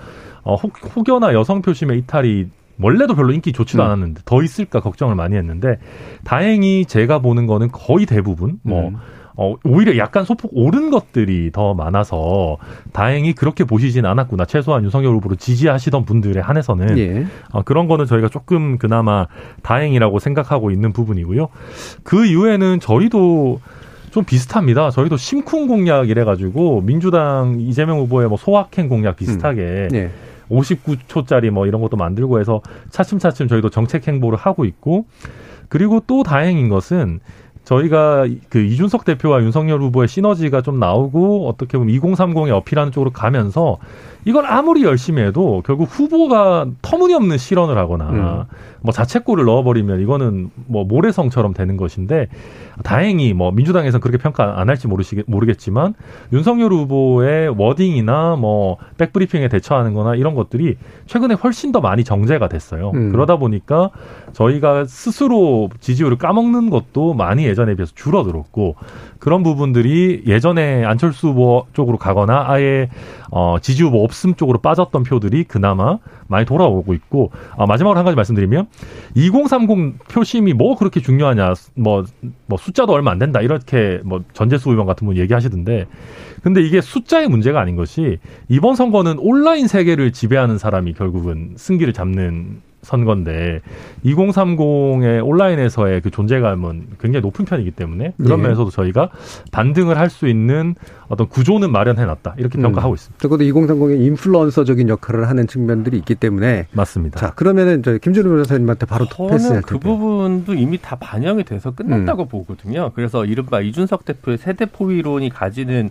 어, 혹 여나 여성 표심의 이탈이 원래도 별로 인기 좋지도 음. 않았는데 더 있을까 걱정을 많이 했는데 다행히 제가 보는 거는 거의 대부분 뭐 음. 어, 오히려 약간 소폭 오른 것들이 더 많아서 다행히 그렇게 보시진 않았구나. 최소한 윤석열 후보를 지지하시던 분들에 한해서는 예. 어, 그런 거는 저희가 조금 그나마 다행이라고 생각하고 있는 부분이고요. 그 이후에는 저희도 좀 비슷합니다. 저희도 심쿵 공약 이래가지고 민주당 이재명 후보의 뭐 소확행 공약 비슷하게 음. 네. 59초짜리 뭐 이런 것도 만들고 해서 차츰차츰 저희도 정책 행보를 하고 있고 그리고 또 다행인 것은 저희가 그 이준석 대표와 윤석열 후보의 시너지가 좀 나오고 어떻게 보면 2030에 어필하는 쪽으로 가면서 이걸 아무리 열심히 해도 결국 후보가 터무니없는 실언을 하거나 음. 뭐 자책골을 넣어버리면 이거는 뭐 모래성처럼 되는 것인데 다행히 뭐 민주당에서는 그렇게 평가 안 할지 모르시 모르겠지만 윤석열 후보의 워딩이나 뭐 백브리핑에 대처하는 거나 이런 것들이 최근에 훨씬 더 많이 정제가 됐어요. 음. 그러다 보니까 저희가 스스로 지지율을 까먹는 것도 많이 예전에 비해서 줄어들었고 그런 부분들이 예전에 안철수 후보 쪽으로 가거나 아예 어, 지지 후보 없음 쪽으로 빠졌던 표들이 그나마 많이 돌아오고 있고 아, 마지막으로 한 가지 말씀드리면 2030 표심이 뭐 그렇게 중요하냐 뭐, 뭐 숫자도 얼마 안 된다 이렇게 뭐 전재수 의원 같은 분 얘기하시던데 근데 이게 숫자의 문제가 아닌 것이 이번 선거는 온라인 세계를 지배하는 사람이 결국은 승기를 잡는 선거인데 2030의 온라인에서의 그 존재감은 굉장히 높은 편이기 때문에 그런 네. 면에서도 저희가 반등을 할 수 있는 어떤 구조는 마련해 놨다. 이렇게 음. 평가하고 있습니다. 적어도 2030의 인플루언서적인 역할을 하는 측면들이 있기 때문에 맞습니다. 자, 그러면은 저 김준우 변호사님한테 바로 패스할 그 부분도 이미 다 반영이 돼서 끝났다고 음. 보거든요. 그래서 이른바 이준석 대표의 세대 포위론이 가지는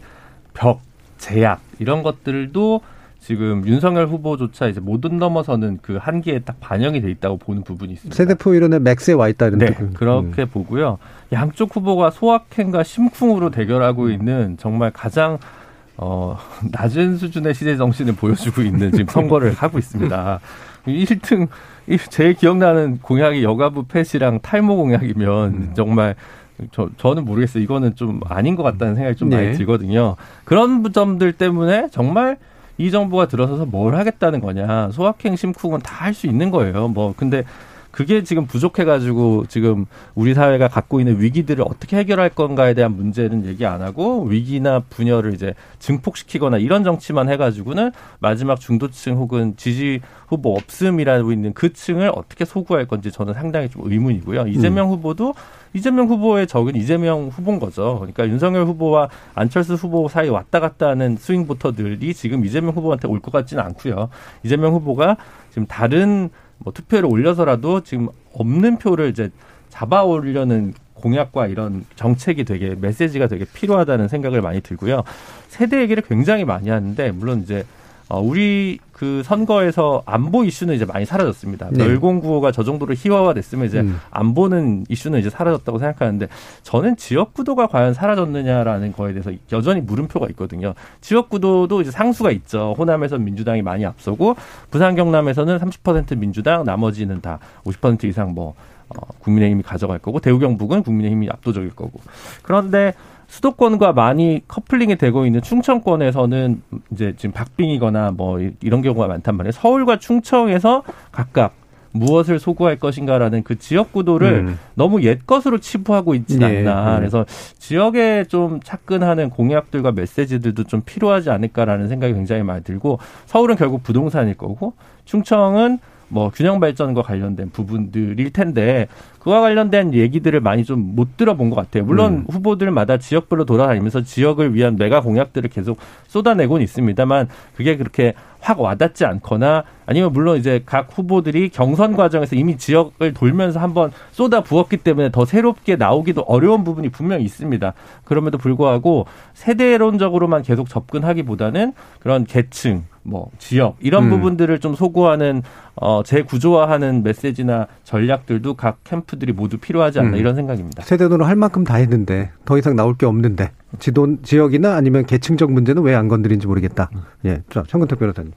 벽, 제약 이런 것들도 지금 윤석열 후보조차 이제 모든 넘어서는 그 한계에 딱 반영이 돼 있다고 보는 부분이 있습니다. 세대포 이론의 맥스에 와 있다는 네, 뜻. 그렇게 음. 보고요. 양쪽 후보가 소확행과 심쿵으로 대결하고 있는 정말 가장 어, (laughs) 낮은 수준의 시대 정신을 보여주고 있는 지금 선거를 (laughs) 하고 있습니다. 1등, 제일 기억나는 공약이 여가부 폐지랑 탈모 공약이면 음. 정말 저, 저는 모르겠어요. 이거는 좀 아닌 것 같다는 생각이 좀 네. 많이 들거든요. 그런 점들 때문에 정말 이 정부가 들어서서 뭘 하겠다는 거냐. 소확행 심쿵은 다 할 수 있는 거예요. 뭐 근데 그게 지금 부족해가지고 지금 우리 사회가 갖고 있는 위기들을 어떻게 해결할 건가에 대한 문제는 얘기 안 하고 위기나 분열을 이제 증폭시키거나 이런 정치만 해가지고는 마지막 중도층 혹은 지지 후보 없음이라고 있는 그 층을 어떻게 소구할 건지 저는 상당히 좀 의문이고요. 이재명 음. 후보도 이재명 후보의 적은 이재명 후보인 거죠. 그러니까 윤석열 후보와 안철수 후보 사이 왔다 갔다 하는 스윙 보터들이 지금 이재명 후보한테 올 것 같지는 않고요. 이재명 후보가 지금 다른 뭐 투표를 올려서라도 지금 없는 표를 이제 잡아 오려는 공약과 이런 정책이 되게 메시지가 되게 필요하다는 생각을 많이 들고요. 세대 얘기를 굉장히 많이 하는데 물론 이제 어, 우리 그 선거에서 안보 이슈는 이제 많이 사라졌습니다. 네. 멸공구호가 저 정도로 희화화됐으면 이제 음. 안보는 이슈는 이제 사라졌다고 생각하는데 저는 지역 구도가 과연 사라졌느냐라는 거에 대해서 여전히 물음표가 있거든요. 지역 구도도 이제 상수가 있죠. 호남에서 민주당이 많이 앞서고 부산 경남에서는 30% 민주당 나머지는 다 50% 이상 뭐 어, 국민의힘이 가져갈 거고 대우 경북은 국민의힘이 압도적일 거고 그런데 수도권과 많이 커플링이 되고 있는 충청권에서는 이제 지금 박빙이거나 뭐 이런 경우가 많단 말이에요. 서울과 충청에서 각각 무엇을 소구할 것인가라는 그 지역 구도를 음. 너무 옛 것으로 치부하고 있지 네. 않나. 네. 그래서 지역에 좀 착근하는 공약들과 메시지들도 좀 필요하지 않을까라는 생각이 굉장히 많이 들고 서울은 결국 부동산일 거고 충청은 뭐 균형 발전과 관련된 부분들일 텐데 그와 관련된 얘기들을 많이 좀 못 들어본 것 같아요. 물론 음. 후보들마다 지역별로 돌아다니면서 지역을 위한 메가 공약들을 계속 쏟아내곤 있습니다만 그게 그렇게 확 와닿지 않거나 아니면 물론 이제 각 후보들이 경선 과정에서 이미 지역을 돌면서 한번 쏟아 부었기 때문에 더 새롭게 나오기도 어려운 부분이 분명히 있습니다. 그럼에도 불구하고 세대론적으로만 계속 접근하기보다는 그런 계층, 뭐 지역 이런 음. 부분들을 좀 소구하는 어 재구조화하는 메시지나 전략들도 각 캠프 들이 모두 필요하지 않나 음. 이런 생각입니다. 세대도는 할 만큼 다 했는데 더 이상 나올 게 없는데 지도 지역이나 아니면 계층적 문제는 왜 안 건드린지 모르겠다. 음. 예, 자 청근택 변호사님.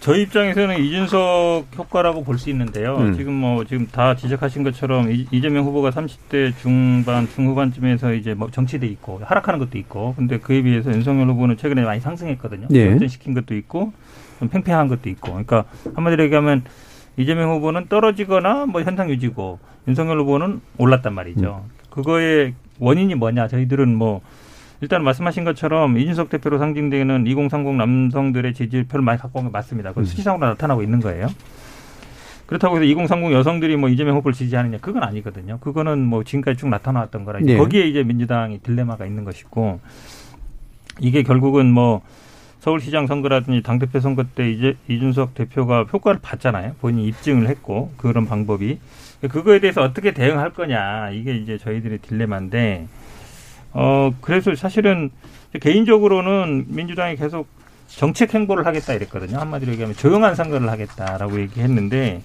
저희 입장에서는 이준석 효과라고 볼 수 있는데요. 음. 지금 뭐 지금 다 지적하신 것처럼 이재명 후보가 30대 중반 중후반쯤에서 이제 뭐 정치돼 있고 하락하는 것도 있고, 근데 그에 비해서 윤석열 후보는 최근에 많이 상승했거든요. 예. 역전시킨 것도 있고 좀 팽팽한 것도 있고. 그러니까 한마디로 얘기하면 이재명 후보는 떨어지거나 뭐 현상 유지고 윤석열 후보는 올랐단 말이죠. 음. 그거의 원인이 뭐냐? 저희들은 뭐 일단 말씀하신 것처럼 이준석 대표로 상징되는 2030 남성들의 지지표를 많이 갖고 온 게 맞습니다. 그건 음. 수치상으로 나타나고 있는 거예요. 그렇다고 해서 2030 여성들이 뭐 이재명 후보를 지지하느냐 그건 아니거든요. 그거는 뭐 지금까지 쭉 나타나왔던 거라 네. 거기에 이제 민주당이 딜레마가 있는 것이고 이게 결국은 뭐 서울시장 선거라든지 당대표 선거 때 이제 이준석 대표가 효과를 봤잖아요. 본인이 입증을 했고 그런 방법이 그거에 대해서 어떻게 대응할 거냐 이게 이제 저희들의 딜레마인데 어, 그래서 사실은 개인적으로는 민주당이 계속 정책 행보를 하겠다 이랬거든요. 한마디로 얘기하면 조용한 선거를 하겠다라고 얘기했는데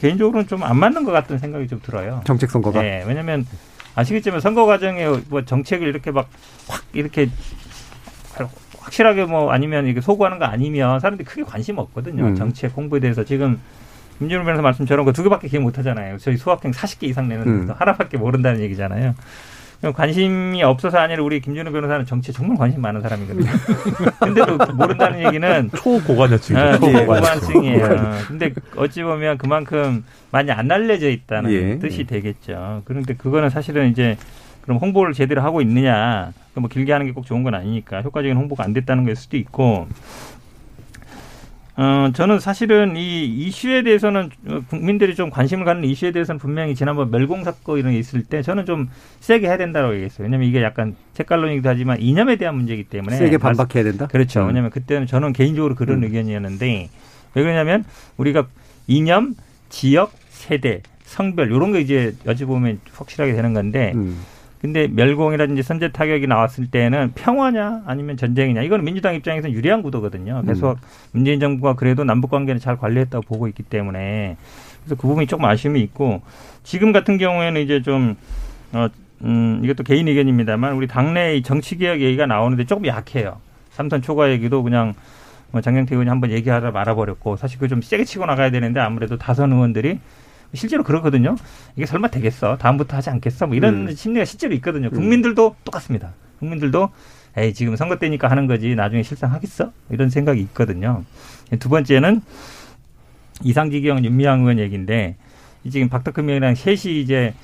개인적으로는 좀 안 맞는 것 같다는 생각이 좀 들어요. 정책 선거가. 네, 왜냐하면 아시겠지만 선거 과정에 뭐 정책을 이렇게 막 확 이렇게 확실하게 뭐 아니면 이게 소구하는 거 아니면 사람들이 크게 관심 없거든요. 음. 정책 홍보에 대해서 지금 김준호 변호사 말씀처럼 그 두 개밖에 기억 못 하잖아요. 저희 수학행 40개 이상 내는 음. 하나밖에 모른다는 얘기잖아요. 관심이 없어서 아니라 우리 김준우 변호사는 정치에 정말 관심 많은 사람이거든요. (laughs) 근데도 모른다는 얘기는 초고관여층이죠. 아, 초고관층이에요. (laughs) 근데 어찌 보면 그만큼 많이 안 알려져 있다는 예. 뜻이 되겠죠. 그런데 그거는 사실은 이제 그럼 홍보를 제대로 하고 있느냐, 뭐 길게 하는 게 꼭 좋은 건 아니니까 효과적인 홍보가 안 됐다는 걸 수도 있고 어, 저는 사실은 이 이슈에 대해서는 국민들이 좀 관심을 갖는 이슈에 대해서는 분명히 지난번 멸공 사건 이런 게 있을 때 저는 좀 세게 해야 된다고 얘기했어요. 왜냐면 이게 약간 책갈론이기도 하지만 이념에 대한 문제이기 때문에 세게 반박해야 된다. 그렇죠. 음. 왜냐면 그때는 저는 개인적으로 그런 음. 의견이었는데 왜 그러냐면 우리가 이념, 지역, 세대, 성별 이런 거 이제 여쭤 보면 확실하게 되는 건데. 음. 근데 멸공이라든지 선제 타격이 나왔을 때는 평화냐 아니면 전쟁이냐 이거는 민주당 입장에서는 유리한 구도거든요. 그래서 음. 문재인 정부가 그래도 남북 관계를 잘 관리했다고 보고 있기 때문에 그래서 그 부분이 조금 아쉬움이 있고 지금 같은 경우에는 이제 좀 어, 음, 이것도 개인 의견입니다만 우리 당내 정치 개혁 얘기가 나오는데 조금 약해요. 삼선 초과 얘기도 그냥 뭐 장경태 의원이 한번 얘기하다 말아버렸고 사실 그 좀 세게 치고 나가야 되는데 아무래도 다선 의원들이 실제로 그렇거든요. 이게 설마 되겠어? 다음부터 하지 않겠어? 뭐 이런 음. 심리가 실제로 있거든요. 국민들도 똑같습니다. 국민들도 에이 지금 선거 때니까 하는 거지 나중에 실상하겠어? 이런 생각이 있거든요. 두 번째는 이상지경 윤미향 의원 얘기인데 지금 박덕흠 의원이랑 셋이 이제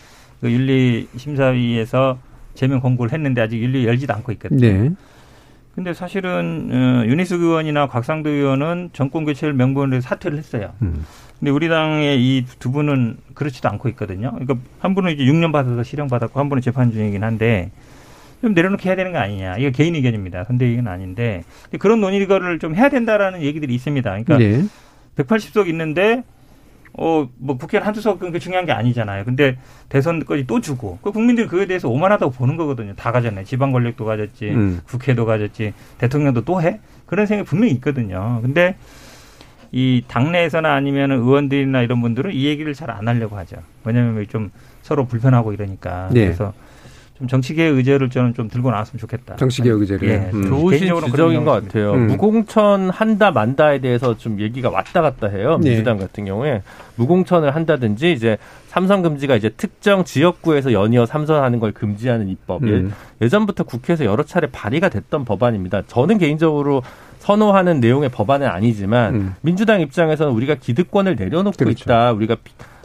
그 윤리심사위에서 제명 공고를 했는데 아직 윤리 열지도 않고 있거든요. 네. 근데 사실은 어, 윤희숙 의원이나 곽상도 의원은 정권 교체를 명분으로 사퇴를 했어요. 음. 근데 우리 당의 이 두 분은 그렇지도 않고 있거든요. 그러니까 한 분은 이제 6년 받아서 실형 받았고 한 분은 재판 중이긴 한데 좀 내려놓게 해야 되는 거 아니냐. 이거 개인 의견입니다. 선대 의견은 아닌데 그런 논의를 좀 해야 된다라는 얘기들이 있습니다. 그러니까 네. 180석 있는데 어, 뭐 국회는 한두 석 그게 중요한 게 아니잖아요. 근데 대선까지 또 주고 그 국민들이 그에 대해서 오만하다고 보는 거거든요. 다 가졌네. 지방 권력도 가졌지, 음. 국회도 가졌지, 대통령도 또 해? 그런 생각이 분명히 있거든요. 근데 이 당내에서나 아니면 의원들이나 이런 분들은 이 얘기를 잘 안 하려고 하죠. 왜냐하면 좀 서로 불편하고 이러니까. 네. 그래서 좀 정치계의 의제를 저는 좀 들고 나왔으면 좋겠다. 정치계의 의제를. 예, 음. 좋으신 지적인 것 같아요. 음. 무공천 한다 만다에 대해서 좀 얘기가 왔다 갔다 해요. 네. 민주당 네. 같은 경우에 무공천을 한다든지 이제 삼선 금지가 이제 특정 지역구에서 연이어 삼선하는 걸 금지하는 입법. 음. 예전부터 국회에서 여러 차례 발의가 됐던 법안입니다. 저는 개인적으로 선호하는 내용의 법안은 아니지만 음. 민주당 입장에서는 우리가 기득권을 내려놓고 그렇죠. 있다. 우리가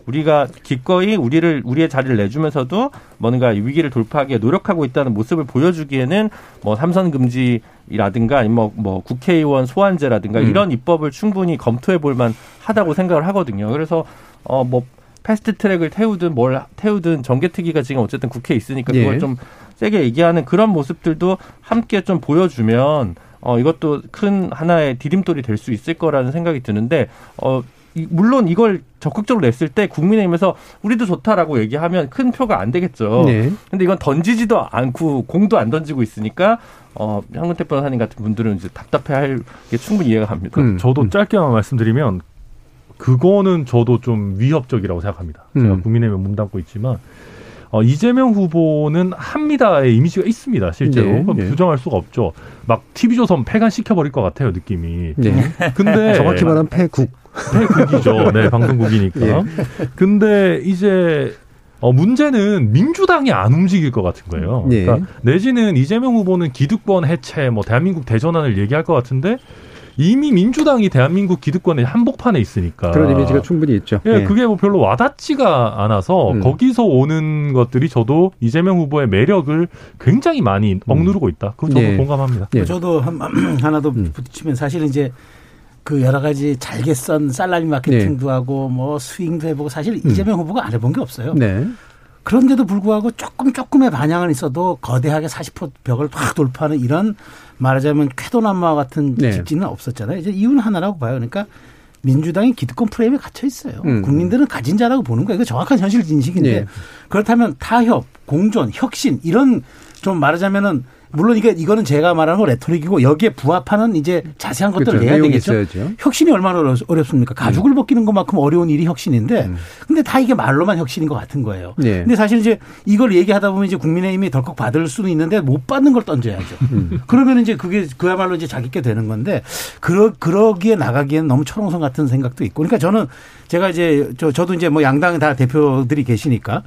우리가 기꺼이 우리를 우리의 자리를 내주면서도 뭔가 위기를 돌파하기에 노력하고 있다는 모습을 보여주기에는 뭐 삼선 금지라든가 아니면 뭐, 뭐 국회의원 소환제라든가 음. 이런 입법을 충분히 검토해 볼 만하다고 생각을 하거든요. 그래서 어뭐 패스트 트랙을 태우든 뭘 태우든 정개특위가 지금 어쨌든 국회에 있으니까 그걸 예. 좀 세게 얘기하는 그런 모습들도 함께 좀 보여주면 어 이것도 큰 하나의 디딤돌이 될 수 있을 거라는 생각이 드는데 어 물론 이걸 적극적으로 냈을 때 국민의힘에서 우리도 좋다라고 얘기하면 큰 표가 안 되겠죠. 네. 근데 이건 던지지도 않고 공도 안 던지고 있으니까 어, 황근태 변호사님 같은 분들은 이제 답답해할 게 충분히 이해가 갑니다. 음, 저도 음. 짧게만 말씀드리면 그거는 저도 좀 위협적이라고 생각합니다. 제가 음. 국민의힘에 몸담고 있지만 어, 이재명 후보는 합니다의 이미지가 있습니다, 실제로. 네, 네. 부정할 수가 없죠. 막 TV조선 폐간시켜버릴 것 같아요, 느낌이. 네. 근데. 정확히 말하면 폐국. 폐국이죠. 네, 방송국이니까. 예. 근데 이제 어, 문제는 민주당이 안 움직일 것 같은 거예요. 예. 그러니까 내지는 이재명 후보는 기득권 해체, 뭐 대한민국 대전환을 얘기할 것 같은데 이미 민주당이 대한민국 기득권의 한복판에 있으니까 그런 이미지가 충분히 있죠. 예, 네. 그게 뭐 별로 와닿지가 않아서 음. 거기서 오는 것들이 저도 이재명 후보의 매력을 굉장히 많이 음. 억누르고 있다. 그거 저도 네. 공감합니다. 네. 저도 한, (clears throat) 하나 더 음. 붙이면 사실 이제 그 여러 가지 잘게 썬 살라미 마케팅도 네. 하고 뭐 스윙도 해보고 사실 음. 이재명 후보가 안 해본 게 없어요. 네. 그런데도 불구하고 조금 조금의 반향은 있어도 거대하게 40% 벽을 확 돌파하는 이런 말하자면 쾌도남마와 같은 네. 집지는 없었잖아요. 이제 이유는 하나라고 봐요. 그러니까 민주당이 기득권 프레임에 갇혀 있어요. 음. 국민들은 가진 자라고 보는 거예요. 이거 정확한 현실 인식인데 네. 그렇다면 타협, 공존, 혁신 이런 좀 말하자면은 물론 이게 이거는 제가 말하는 거 레토릭이고 여기에 부합하는 이제 자세한 것들을 그렇죠. 내야 되겠죠. 있어야죠. 혁신이 얼마나 어렵습니까? 가죽을 음. 벗기는 것만큼 어려운 일이 혁신인데 음. 근데 다 이게 말로만 혁신인 것 같은 거예요. 네. 근데 사실 이제 이걸 얘기하다 보면 이제 국민의힘이 덜컥 받을 수는 있는데 못 받는 걸 던져야죠. 음. 그러면 이제 그게 그야말로 이제 자기께 되는 건데 그러 그러기에 나가기에는 너무 철옹성 같은 생각도 있고 그러니까 저는 제가 이제 저 저도 이제 뭐 양당 다 대표들이 계시니까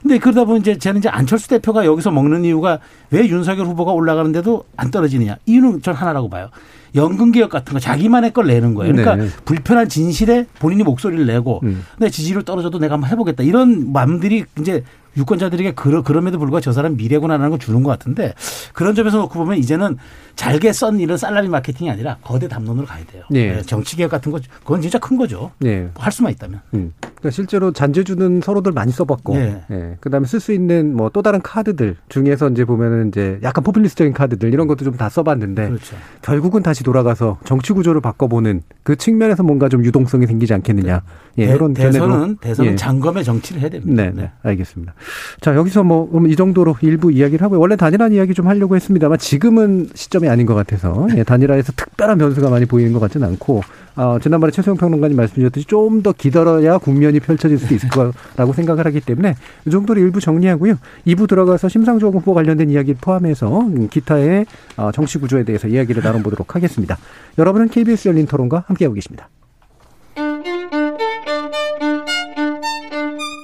근데 그러다 보면 이제 저는 이제 안철수 대표가 여기서 먹는 이유가 왜 윤석열 후보 가 올라가는데도 안 떨어지느냐 이유는 전 하나라고 봐요. 연금 개혁 같은 거 자기만의 걸 내는 거예요. 그러니까 네. 불편한 진실에 본인이 목소리를 내고 음. 내 지지율 떨어져도 내가 한번 해보겠다 이런 마음들이 이제 유권자들에게 그러, 그럼에도 불구하고 저 사람 미래구나라는 걸 주는 것 같은데 그런 점에서 놓고 보면 이제는 잘게 썬 이런 살라리 마케팅이 아니라 거대 담론으로 가야 돼요. 네. 네. 정치개혁 같은 거 그건 진짜 큰 거죠. 네. 뭐 할 수만 있다면. 음. 그러니까 실제로 잔재주는 서로들 많이 써봤고, 네. 네. 그다음에 쓸 수 있는 뭐 또 다른 카드들 중에서 이제 보면은 이제 약간 포퓰리스트적인 카드들 이런 것도 좀 다 써봤는데 그렇죠. 결국은 다시 돌아가서 정치 구조를 바꿔보는 그 측면에서 뭔가 좀 유동성이 생기지 않겠느냐. 예, 대, 이런 대선은 대선은 예. 장검의 정치를 해야 됩니다. 네, 네, 알겠습니다. 자 여기서 뭐 이 정도로 일부 이야기를 하고요. 원래 단일한 이야기 좀 하려고 했습니다만 지금은 시점이 아닌 것 같아서 예, 단일화에서 특별한 변수가 많이 보이는 것 같지는 않고 어, 지난번에 최소영 평론가님 말씀 주셨듯이 좀 더 기다려야 국면이 펼쳐질 수 있을 거라고 생각을 하기 때문에 이 정도로 일부 정리하고요. 2부 들어가서 심상정 후보 관련된 이야기 포함해서 기타의 어, 정치 구조에 대해서 이야기를 나눠보도록 하겠습니다. 여러분은 KBS 열린 토론과 함께하고 계십니다.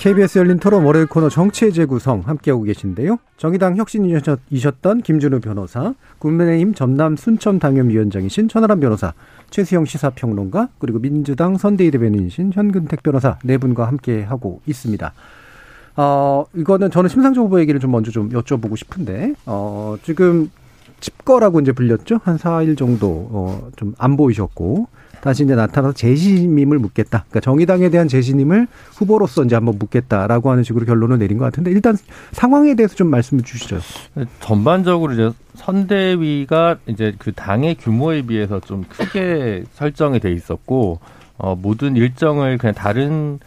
KBS 열린 토론 월요일 코너 정치의 재구성 함께하고 계신데요. 정의당 혁신이셨던 김준우 변호사, 국민의힘 전남 순천 당협위원장이신 천하람 변호사, 최수영 시사평론가, 그리고 민주당 선대위 대변인이신 현근택 변호사 네 분과 함께하고 있습니다. 어, 이거는 저는 심상정 후보 얘기를 좀 먼저 좀 여쭤보고 싶은데, 어, 지금 집거라고 이제 불렸죠? 한 4일 정도, 어, 좀 안 보이셨고, 다시 이제 나타나서 재신임을 묻겠다. 그러니까 정의당에 대한 재신임을 후보로서 이제 한번 묻겠다라고 하는 식으로 결론을 내린 것 같은데 일단 상황에 대해서 좀 말씀을 주시죠. 전반적으로 이제 선대위가 이제 그 당의 규모에 비해서 좀 크게 설정이 돼 있었고 어 모든 일정을 그냥 다른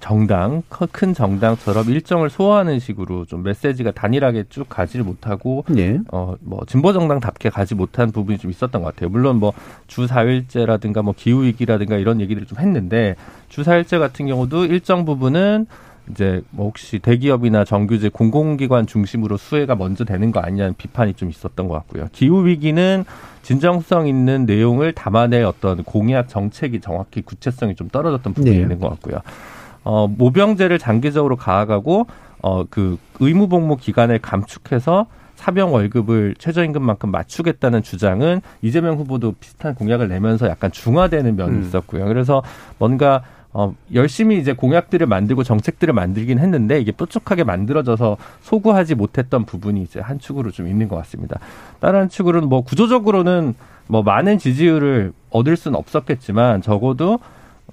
정당, 큰 정당처럼 일정을 소화하는 식으로 좀 메시지가 단일하게 쭉 가지를 못하고, 예. 어, 뭐, 진보 정당답게 가지 못한 부분이 좀 있었던 것 같아요. 물론 뭐, 주 4일제라든가 뭐, 기후 위기라든가 이런 얘기들을 좀 했는데, 주 4일제 같은 경우도 일정 부분은 이제 뭐 혹시 대기업이나 정규직 공공기관 중심으로 수혜가 먼저 되는 거 아니냐는 비판이 좀 있었던 것 같고요. 기후 위기는 진정성 있는 내용을 담아낼 어떤 공약 정책이 정확히 구체성이 좀 떨어졌던 부분이 네. 있는 것 같고요. 어, 모병제를 장기적으로 가아가고 어, 그 의무 복무 기간을 감축해서 사병 월급을 최저임금만큼 맞추겠다는 주장은 이재명 후보도 비슷한 공약을 내면서 약간 중화되는 면이 음. 있었고요. 그래서 뭔가 어, 열심히 이제 공약들을 만들고 정책들을 만들긴 했는데 이게 뾰족하게 만들어져서 소구하지 못했던 부분이 이제 한 축으로 좀 있는 것 같습니다. 다른 한 축으로는 뭐 구조적으로는 뭐 많은 지지율을 얻을 수는 없었겠지만 적어도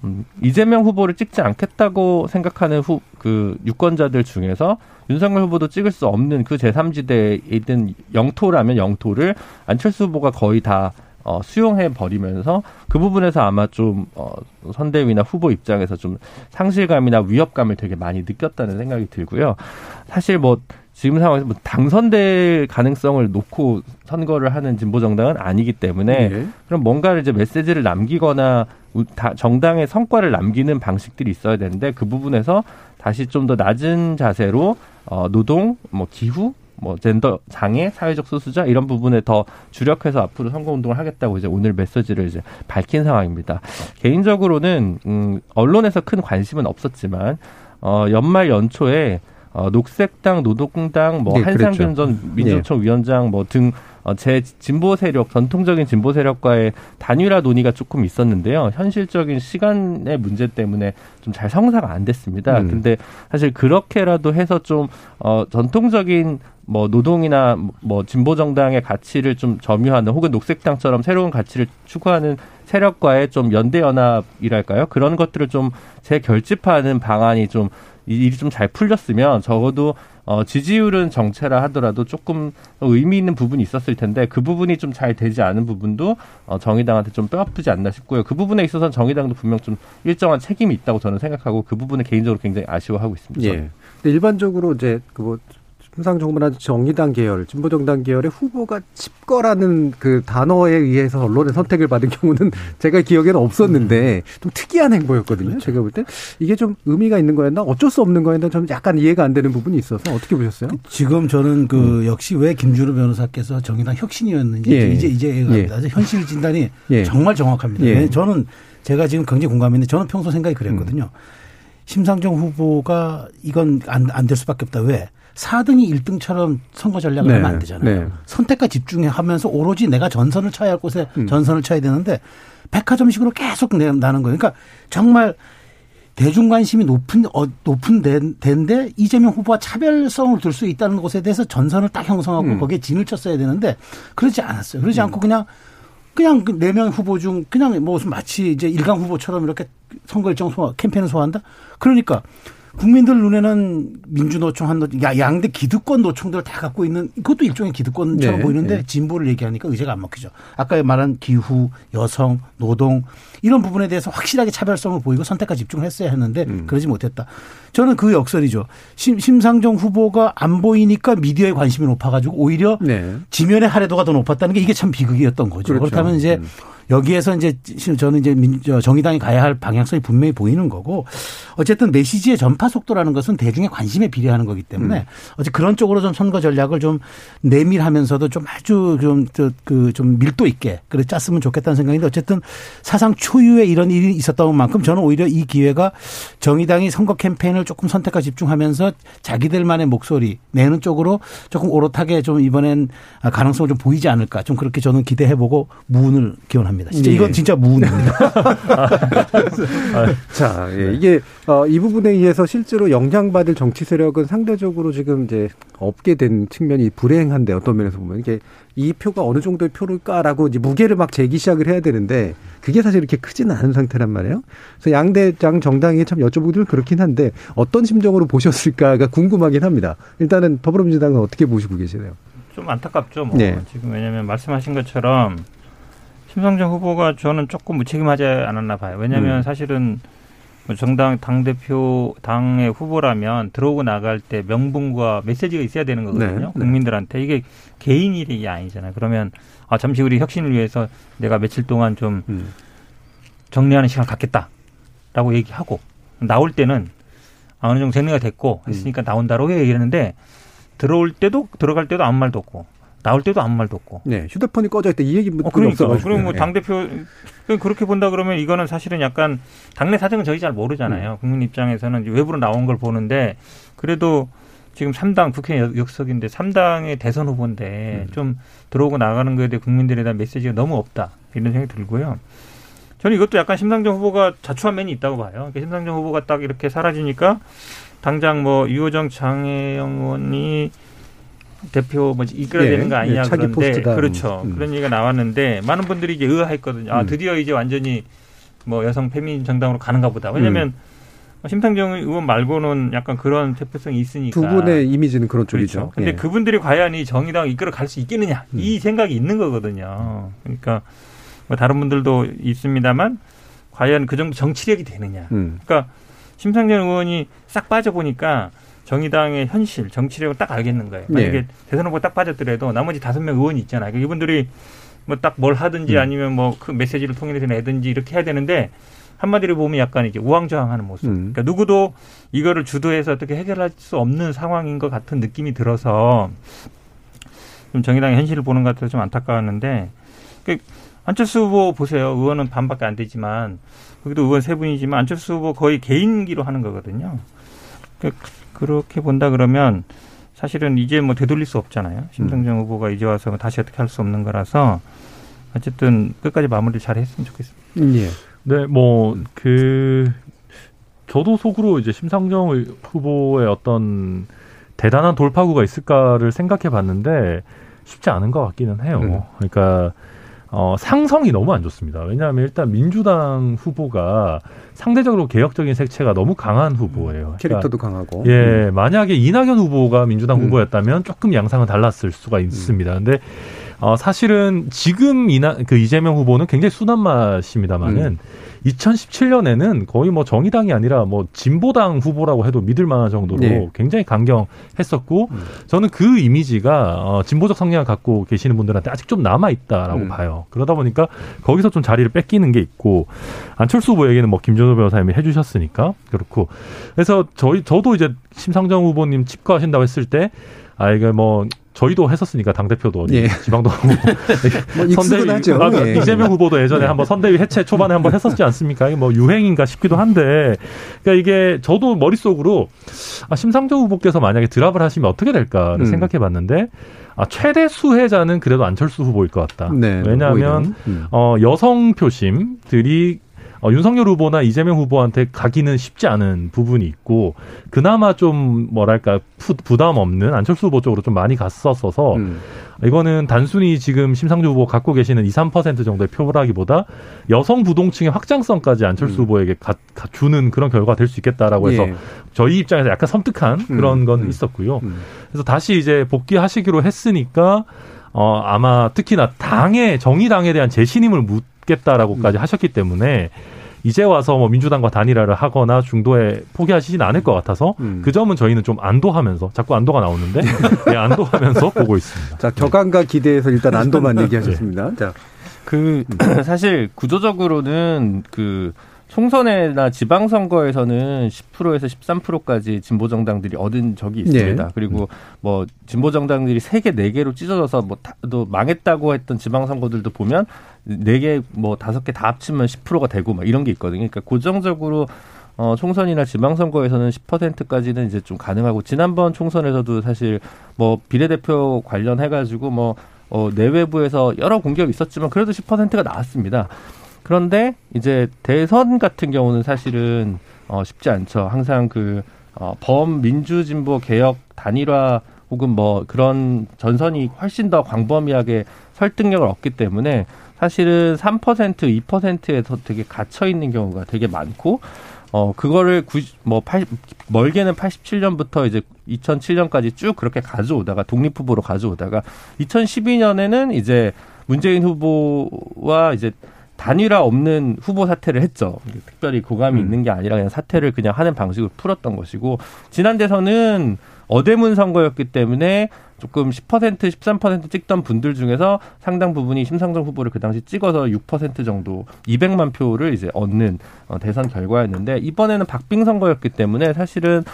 음, 이재명 후보를 찍지 않겠다고 생각하는 후, 그 유권자들 중에서 윤석열 후보도 찍을 수 없는 그 제3지대에 있는 영토라면 영토를 안철수 후보가 거의 다 어, 수용해 버리면서 그 부분에서 아마 좀 어, 선대위나 후보 입장에서 좀 상실감이나 위협감을 되게 많이 느꼈다는 생각이 들고요. 사실 뭐 지금 상황에서 뭐 당선될 가능성을 놓고 선거를 하는 진보 정당은 아니기 때문에 네. 그럼 뭔가를 이제 메시지를 남기거나 정당의 성과를 남기는 방식들이 있어야 되는데 그 부분에서 다시 좀 더 낮은 자세로 어 노동, 뭐 기후, 뭐 젠더 장애, 사회적 소수자 이런 부분에 더 주력해서 앞으로 선거 운동을 하겠다고 이제 오늘 메시지를 이제 밝힌 상황입니다. 개인적으로는 음 언론에서 큰 관심은 없었지만 어 연말 연초에 어, 녹색당, 노동당, 뭐 네, 한상균 전 민주노총 네. 위원장 뭐등 어, 제 진보 세력, 전통적인 진보 세력과의 단일화 논의가 조금 있었는데요. 현실적인 시간의 문제 때문에 좀 잘 성사가 안 됐습니다. 음. 근데 사실 그렇게라도 해서 좀 어, 전통적인 뭐 노동이나 뭐 진보 정당의 가치를 좀 점유하는 혹은 녹색당처럼 새로운 가치를 추구하는 세력과의 좀 연대 연합이랄까요? 그런 것들을 좀 재결집하는 방안이 좀 일이 좀 잘 풀렸으면 적어도 어, 지지율은 정체라 하더라도 조금 의미 있는 부분이 있었을 텐데 그 부분이 좀 잘 되지 않은 부분도 어, 정의당한테 좀 뼈아프지 않나 싶고요. 그 부분에 있어서는 정의당도 분명 좀 일정한 책임이 있다고 저는 생각하고 그 부분을 개인적으로 굉장히 아쉬워하고 있습니다. 예. 근데 일반적으로 이제 그뭐 심상정부나 정의당 계열, 진보정당 계열의 후보가 집거라는 그 단어에 의해서 언론의 선택을 받은 경우는 (laughs) 제가 기억에는 없었는데 좀 특이한 행보였거든요. 그렇죠. 제가 볼 때 이게 좀 의미가 있는 거였나 어쩔 수 없는 거였나 좀 약간 이해가 안 되는 부분이 있어서 어떻게 보셨어요? 지금 저는 그 음. 역시 왜 김준호 변호사께서 정의당 혁신이었는지 예. 이제 이제 예. 현실 진단이 예. 정말 정확합니다. 예. 저는 제가 지금 굉장히 공감했는데 저는 평소 생각이 그랬거든요. 음. 심상정 후보가 이건 안 안 될 수밖에 없다. 왜? 4등이 1등처럼 선거 전략을 네. 하면 안 되잖아요. 네. 선택과 집중하면서 오로지 내가 전선을 쳐야 할 곳에 음. 전선을 쳐야 되는데 백화점식으로 계속 나는 거예요. 그러니까 정말 대중 관심이 높은 어, 높은 데인데 이재명 후보가 차별성을 둘 수 있다는 곳에 대해서 전선을 딱 형성하고 음. 거기에 진을 쳤어야 되는데 그러지 않았어요. 그러지 음. 않고 그냥 그냥 그네명 후보 중 그냥 뭐 마치 이제 일강 후보처럼 이렇게 선거 일정 소화 캠페인을 소화한다. 그러니까 국민들 눈에는 민주노총 한 야, 양대 기득권 노총들 다 갖고 있는 이것도 일종의 기득권처럼 네, 보이는데 네. 진보를 얘기하니까 의제가 안 먹히죠. 아까 말한 기후, 여성, 노동 이런 부분에 대해서 확실하게 차별성을 보이고 선택과 집중을 했어야 했는데 음. 그러지 못했다. 저는 그 역설이죠. 심, 심상정 후보가 안 보이니까 미디어에 관심이 높아가지고 오히려 네. 지면의 할애도가 더 높았다는 게 이게 참 비극이었던 거죠. 그렇죠. 그렇다면 이제 음. 여기에서 이제 저는 이제 민, 정의당이 가야 할 방향성이 분명히 보이는 거고 어쨌든 메시지의 전파 속도라는 것은 대중의 관심에 비례하는 거기 때문에 음. 어제 그런 쪽으로 좀 선거 전략을 좀 내밀하면서도 좀 아주 좀 그좀 좀 밀도 있게 그래 짰으면 좋겠다는 생각인데 어쨌든 사상 초유의 이런 일이 있었던 만큼 저는 오히려 이 기회가 정의당이 선거 캠페인을 조금 선택과 집중하면서 자기들만의 목소리 내는 쪽으로 조금 오롯하게 좀 이번엔 가능성을 좀 보이지 않을까 좀 그렇게 저는 기대해보고 무운을 기원합니다. 합니다. 진짜 이건 예. 진짜 무운입니다. (laughs) 자, 예. 이게 어, 이 부분에 의해서 실제로 영향받을 정치 세력은 상대적으로 지금 이제 없게 된 측면이 불행한데 어떤 면에서 보면 이게 이 표가 어느 정도의 표를까라고 이제 무게를 막 재기 시작을 해야 되는데 그게 사실 이렇게 크지는 않은 상태란 말이에요. 그래서 양대 장 정당이 참 여쭤보기도 그렇긴 한데 어떤 심정으로 보셨을까가 궁금하긴 합니다. 일단은 더불어민주당은 어떻게 보시고 계시나요? 좀 안타깝죠. 뭐 네. 지금 왜냐하면 말씀하신 것처럼 심상정 후보가 저는 조금 무책임하지 않았나 봐요. 왜냐하면 음. 사실은 뭐 정당 당 대표 당의 후보라면 들어오고 나갈 때 명분과 메시지가 있어야 되는 거거든요. 네, 네. 국민들한테 이게 개인 일이 아니잖아요. 그러면 아 잠시 우리 혁신을 위해서 내가 며칠 동안 좀 음. 정리하는 시간 갖겠다라고 얘기하고 나올 때는 어느 정도 정리가 됐고 했으니까 음. 나온다고 얘기했는데 들어올 때도 들어갈 때도 아무 말도 없고 나올 때도 아무 말도 없고. 네, 휴대폰이 꺼져 있다 이 얘기 뭐 어, 그러니까. 그럼 뭐당 대표 그렇게 본다 그러면 이거는 사실은 약간 당내 사정은 저희 잘 모르잖아요. 음. 국민 입장에서는 외부로 나온 걸 보는데 그래도 지금 3당 국회 역석인데 3당의 대선 후보인데 음. 좀 들어오고 나가는 거에 대해 국민들에 대한 메시지가 너무 없다 이런 생각이 들고요. 저는 이것도 약간 심상정 후보가 자초한 면이 있다고 봐요. 그러니까 심상정 후보가 딱 이렇게 사라지니까 당장 뭐 유호정 장혜영 의원이 대표 뭐지 이끌어야 예, 되는 거 아니냐 예, 그런데 포스트다. 그렇죠 음. 그런 얘기가 나왔는데 많은 분들이 이제 의아했거든요. 아 음. 드디어 이제 완전히 뭐 여성 페미닌 정당으로 가는가 보다. 왜냐하면 음. 심상정 의원 말고는 약간 그런 대표성이 있으니까 두 분의 이미지는 그런 쪽이죠. 그렇죠. 근데 예. 그분들이 과연 이 정의당 이끌어 갈 수 있겠느냐 음. 이 생각이 있는 거거든요. 그러니까 뭐 다른 분들도 있습니다만 과연 그 정도 정치력이 되느냐. 음. 그러니까 심상정 의원이 싹 빠져 보니까 정의당의 현실, 정치력을 딱 알겠는 거예요. 만약에 네. 대선 후보 딱 빠졌더라도 나머지 다섯 명 의원이 있잖아요. 그러니까 이분들이 뭐 딱 뭘 하든지 음. 아니면 뭐 그 메시지를 통일해서 내든지 이렇게 해야 되는데 한마디로 보면 약간 이제 우왕좌왕하는 모습. 음. 그러니까 누구도 이거를 주도해서 어떻게 해결할 수 없는 상황인 것 같은 느낌이 들어서 좀 정의당의 현실을 보는 것 같아서 좀 안타까웠는데 그 안철수 후보 보세요. 의원은 반밖에 안 되지만 거기도 의원 세 분이지만 안철수 후보 거의 개인기로 하는 거거든요. 그 그렇게 본다 그러면 사실은 이제 뭐 되돌릴 수 없잖아요. 심상정 음. 후보가 이제 와서 다시 어떻게 할 수 없는 거라서 어쨌든 끝까지 마무리 잘 했으면 좋겠습니다. 음, 예. 네, 뭐, 그, 저도 속으로 이제 심상정 후보의 어떤 대단한 돌파구가 있을까를 생각해 봤는데 쉽지 않은 것 같기는 해요. 음. 그러니까 어, 상성이 너무 안 좋습니다. 왜냐하면 일단 민주당 후보가 상대적으로 개혁적인 색채가 너무 강한 후보예요. 음, 캐릭터도 그러니까, 강하고. 예, 음. 만약에 이낙연 후보가 민주당 음. 후보였다면 조금 양상은 달랐을 수가 있습니다. 음. 근데 어, 사실은 지금 이나 그 이재명 후보는 굉장히 순한 맛입니다만은 음. 2017년에는 거의 뭐 정의당이 아니라 뭐 진보당 후보라고 해도 믿을 만한 정도로 네. 굉장히 강경했었고 음. 저는 그 이미지가 어, 진보적 성향을 갖고 계시는 분들한테 아직 좀 남아 있다라고 음. 봐요. 그러다 보니까 거기서 좀 자리를 뺏기는 게 있고 안철수 후보 얘기는 뭐 김준호 변호사님이 해주셨으니까 그렇고 그래서 저희 저도 이제 심상정 후보님 집거하신다고 했을 때 아, 이게 뭐 저희도 했었으니까 당 대표도 예. 지방도 (laughs) 뭐 선대위 하죠. 아, 예. 이재명 후보도 예전에 한번 선대위 해체 초반에 한번 했었지 않습니까? 이게 뭐 유행인가 싶기도 한데 그러니까 이게 저도 머릿속으로 아, 심상정 후보께서 만약에 드랍을 하시면 어떻게 될까를 음. 생각해봤는데 아, 최대 수혜자는 그래도 안철수 후보일 것 같다. 네, 왜냐하면 음. 어, 여성 표심들이 어, 윤석열 후보나 이재명 후보한테 가기는 쉽지 않은 부분이 있고 그나마 좀 뭐랄까 부, 부담 없는 안철수 후보 쪽으로 좀 많이 갔었어서 음. 이거는 단순히 지금 심상조 후보 갖고 계시는 2, 3% 정도의 표라기보다 여성 부동층의 확장성까지 안철수 음. 후보에게 가, 가, 주는 그런 결과가 될 수 있겠다라고 해서 예. 저희 입장에서 약간 섬뜩한 음. 그런 음. 건 있었고요. 음. 그래서 다시 이제 복귀하시기로 했으니까 어 아마 특히나 당의 정의당에 대한 재신임을 묻겠다라고까지 음. 하셨기 때문에 이제 와서 뭐 민주당과 단일화를 하거나 중도에 포기하시진 않을 것 같아서 음. 그 점은 저희는 좀 안도하면서 자꾸 안도가 나오는데 (laughs) 네, 안도하면서 보고 있습니다. 자 격앙과 기대에서 일단 안도만 얘기하셨습니다. 네. 자. 그 (clears throat) 사실 구조적으로는 그 총선이나 지방선거에서는 10%에서 13%까지 진보 정당들이 얻은 적이 있습니다. 네. 그리고 뭐 진보 정당들이 3개, 4개로 찢어져서 뭐또 망했다고 했던 지방선거들도 보면 4개, 뭐 5개 다 합치면 10%가 되고 막 이런 게 있거든요. 그러니까 고정적으로 어, 총선이나 지방선거에서는 10%까지는 이제 좀 가능하고 지난번 총선에서도 사실 뭐 비례대표 관련해가지고 뭐 어, 내외부에서 여러 공격이 있었지만 그래도 10%가 나왔습니다. 그런데 이제 대선 같은 경우는 사실은 어, 쉽지 않죠. 항상 그 어, 범민주진보 개혁 단일화 혹은 뭐 그런 전선이 훨씬 더 광범위하게 설득력을 얻기 때문에 사실은 3% 2%에서 되게 갇혀 있는 경우가 되게 많고 어 그거를 구, 뭐 80, 멀게는 87년부터 이제 2007년까지 쭉 그렇게 가져오다가 독립 후보로 가져오다가 2012년에는 이제 문재인 후보와 이제 단일화 없는 후보 사퇴를 했죠. 특별히 고감이 음. 있는 게 아니라 그냥 사퇴를 그냥 하는 방식으로 풀었던 것이고 지난 대선은 어대문 선거였기 때문에 조금 10% 13% 찍던 분들 중에서 상당 부분이 심상정 후보를 그 당시 찍어서 6% 정도 200만 표를 이제 얻는 어, 대선 결과였는데 이번에는 박빙 선거였기 때문에 사실은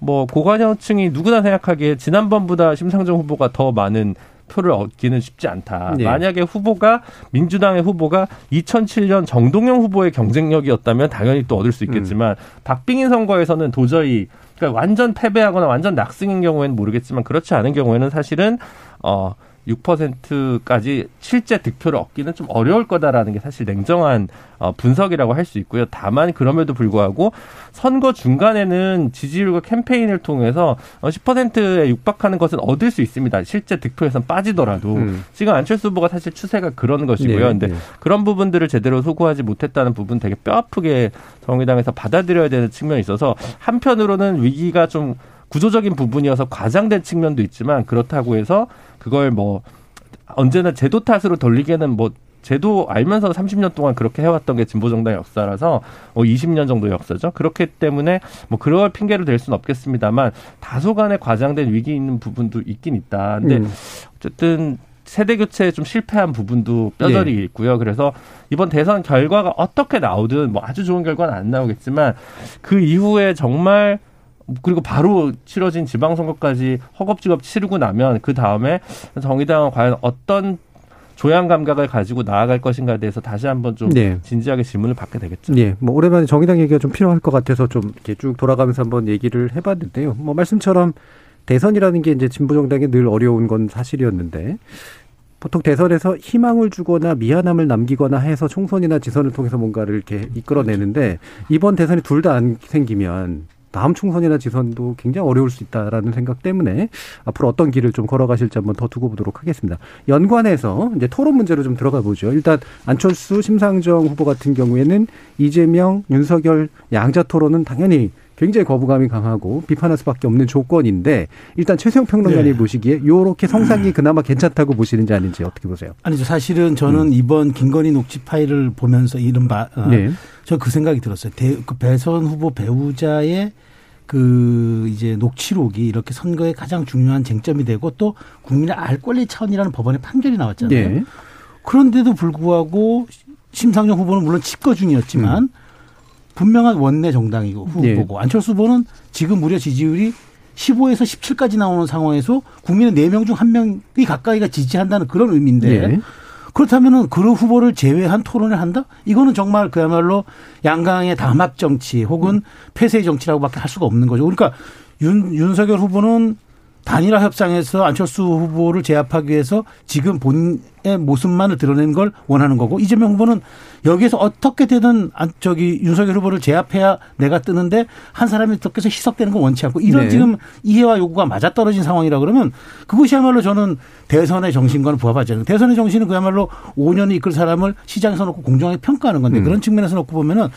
뭐 고관여층이 누구나 생각하기에 지난번보다 심상정 후보가 더 많은 표를 얻기는 쉽지 않다. 네. 만약에 후보가 민주당의 후보가 2007년 정동영 후보의 경쟁력이었다면 당연히 또 얻을 수 있겠지만 음. 박빙인 선거에서는 도저히 그러니까 완전 패배하거나 완전 낙승인 경우에는 모르겠지만 그렇지 않은 경우에는 사실은 어 6%까지 실제 득표를 얻기는 좀 어려울 거다라는 게 사실 냉정한 어, 분석이라고 할 수 있고요. 다만 그럼에도 불구하고 선거 중간에는 지지율과 캠페인을 통해서 10%에 어, 육박하는 것은 얻을 수 있습니다. 실제 득표에선 빠지더라도 음. 지금 안철수 후보가 사실 추세가 그런 것이고요. 네, 근데 네. 그런 부분들을 제대로 소구하지 못했다는 부분 되게 뼈아프게 정의당에서 받아들여야 되는 측면이 있어서 한편으로는 위기가 좀 구조적인 부분이어서 과장된 측면도 있지만 그렇다고 해서 그걸 뭐 언제나 제도 탓으로 돌리기에는 뭐 제도 알면서 30년 동안 그렇게 해왔던 게 진보정당의 역사라서 뭐 20년 정도 역사죠. 그렇기 때문에 뭐 그럴 핑계를 댈 수는 없겠습니다만 다소간의 과장된 위기 있는 부분도 있긴 있다. 근데 음. 어쨌든 세대 교체에 좀 실패한 부분도 뼈저리 네. 있고요. 그래서 이번 대선 결과가 어떻게 나오든 뭐 아주 좋은 결과는 안 나오겠지만 그 이후에 정말 그리고 바로 치러진 지방선거까지 허겁지겁 치르고 나면 그 다음에 정의당은 과연 어떤 조양 감각을 가지고 나아갈 것인가에 대해서 다시 한번 좀 네. 진지하게 질문을 받게 되겠죠. 네. 뭐 오랜만에 정의당 얘기가 좀 필요할 것 같아서 좀 이렇게 쭉 돌아가면서 한번 얘기를 해봤는데요. 뭐 말씀처럼 대선이라는 게 이제 진보 정당에 늘 어려운 건 사실이었는데 보통 대선에서 희망을 주거나 미안함을 남기거나 해서 총선이나 지선을 통해서 뭔가를 이렇게 이끌어내는데 이번 대선이 둘 다 안 생기면 다음 총선이나 지선도 굉장히 어려울 수 있다라는 생각 때문에 앞으로 어떤 길을 좀 걸어가실지 한번 더 두고 보도록 하겠습니다. 연관해서 이제 토론 문제로 좀 들어가 보죠. 일단 안철수, 심상정 후보 같은 경우에는 이재명, 윤석열 양자 토론은 당연히 굉장히 거부감이 강하고 비판할 수밖에 없는 조건인데 일단 최수영 평론가님 네. 보시기에 요렇게 성상이 그나마 괜찮다고 보시는지 아닌지 어떻게 보세요? 아니죠. 사실은 저는 음. 이번 김건희 녹취 파일을 보면서 이른바 어, 네. 저그 생각이 들었어요. 대, 그 배선 후보 배우자의 그 이제 녹취록이 이렇게 선거에 가장 중요한 쟁점이 되고 또 국민의 알 권리 차원이라는 법원의 판결이 나왔잖아요. 네. 그런데도 불구하고 심상정 후보는 물론 집거 중이었지만 음. 분명한 원내 정당이고 후보고 네. 안철수 후보는 지금 무려 지지율이 15에서 17까지 나오는 상황에서 국민의 4명 중 1명이 가까이가 지지한다는 그런 의미인데 네. 그렇다면은 그 후보를 제외한 토론을 한다? 이거는 정말 그야말로 양강의 담합 정치 혹은 폐쇄 정치라고밖에 할 수가 없는 거죠. 그러니까 윤, 윤석열 후보는 단일화 협상에서 안철수 후보를 제압하기 위해서 지금 본의 모습만을 드러내는 걸 원하는 거고 이재명 후보는 여기에서 어떻게 되든 저기 윤석열 후보를 제압해야 내가 뜨는데 한 사람이 덕해서 희석되는 건 원치 않고 이런 네. 지금 이해와 요구가 맞아떨어진 상황이라 그러면 그것이야말로 저는 대선의 정신과는 부합하지 않는 대선의 정신은 그야말로 5년을 이끌 사람을 시장에서 놓고 공정하게 평가하는 건데 음. 그런 측면에서 놓고 보면은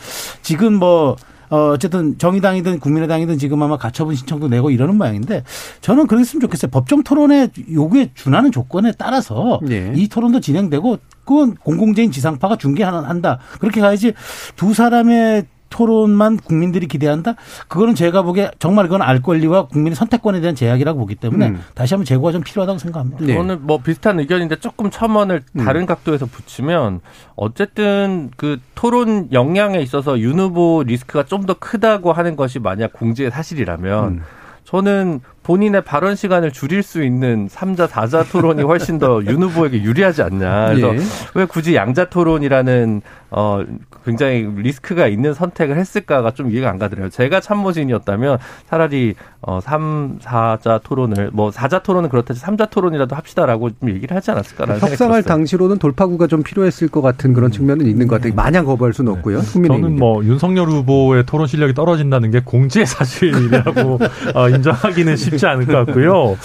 지금 뭐 어, 어쨌든 정의당이든 국민의당이든 지금 아마 가처분 신청도 내고 이러는 모양인데 저는 그랬으면 좋겠어요. 법정 토론의 요구에 준하는 조건에 따라서 네. 이 토론도 진행되고 그건 공공재인 지상파가 중계한다. 그렇게 가야지 두 사람의 토론만 국민들이 기대한다? 그거는 제가 보기에 정말 그건 알 권리와 국민의 선택권에 대한 제약이라고 보기 때문에 음. 다시 한번 재고가 좀 필요하다고 생각합니다. 네. 저는 뭐 비슷한 의견인데 조금 첨언을 음. 다른 음. 각도에서 붙이면 어쨌든 그 토론 역량에 있어서 윤 후보 리스크가 좀 더 크다고 하는 것이 만약 공지의 사실이라면 음. 저는 본인의 발언 시간을 줄일 수 있는 3자, 4자 토론이 훨씬 더 (laughs) 윤 후보에게 유리하지 않냐. 그래서 예. 왜 굳이 양자 토론이라는 어 굉장히 리스크가 있는 선택을 했을까가 좀 이해가 안 가더라고요. 제가 참모진이었다면 차라리 어 3, 4자 토론을 뭐 4자 토론은 그렇다지 3자 토론이라도 합시다라고 좀 얘기를 하지 않았을까라는 협상할 당시로는 돌파구가 좀 필요했을 것 같은 그런 측면은 있는 것 같아요. 마냥 거부할 수는 네. 없고요. 저는 뭐 윤석열 후보의 토론 실력이 떨어진다는 게 공지의 사실이라고 (laughs) 어, 인정하기는 쉽 쉽지 않을 것 같고요.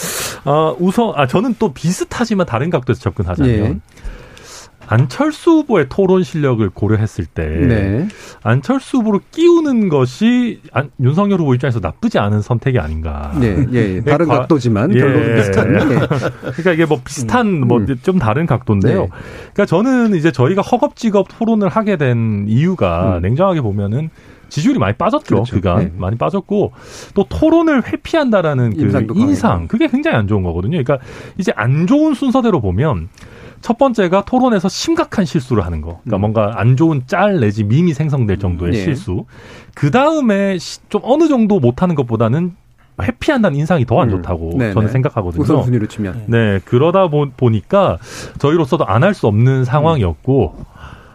아, 우선, 아, 저는 또 비슷하지만 다른 각도에서 접근하자면. 예. 안철수 후보의 토론 실력을 고려했을 때 네. 안철수 후보를 끼우는 것이 안, 윤석열 후보 입장에서 나쁘지 않은 선택이 아닌가. 네, 예, 예. 다른 과, 각도지만 예. 별로 비슷한. 예. 그러니까 이게 뭐 비슷한 음. 뭐좀 다른 각도인데요. 네. 그러니까 저는 이제 저희가 허겁지겁 토론을 하게 된 이유가 음. 냉정하게 보면은 지지율이 많이 빠졌죠. 그렇죠. 그간 네. 많이 빠졌고 또 토론을 회피한다라는 그 인상 그게 굉장히 안 좋은 거거든요. 그러니까 이제 안 좋은 순서대로 보면 첫 번째가 토론에서 심각한 실수를 하는 거. 그러니까 음. 뭔가 안 좋은 짤 내지 밈이 생성될 정도의 네. 실수. 그 다음에 좀 어느 정도 못하는 것보다는 회피한다는 인상이 더안 음. 좋다고 음. 저는 생각하거든요. 우선순위로 치면. 네, 그러다 보, 보니까 저희로서도 안 할 수 없는 상황이었고 음.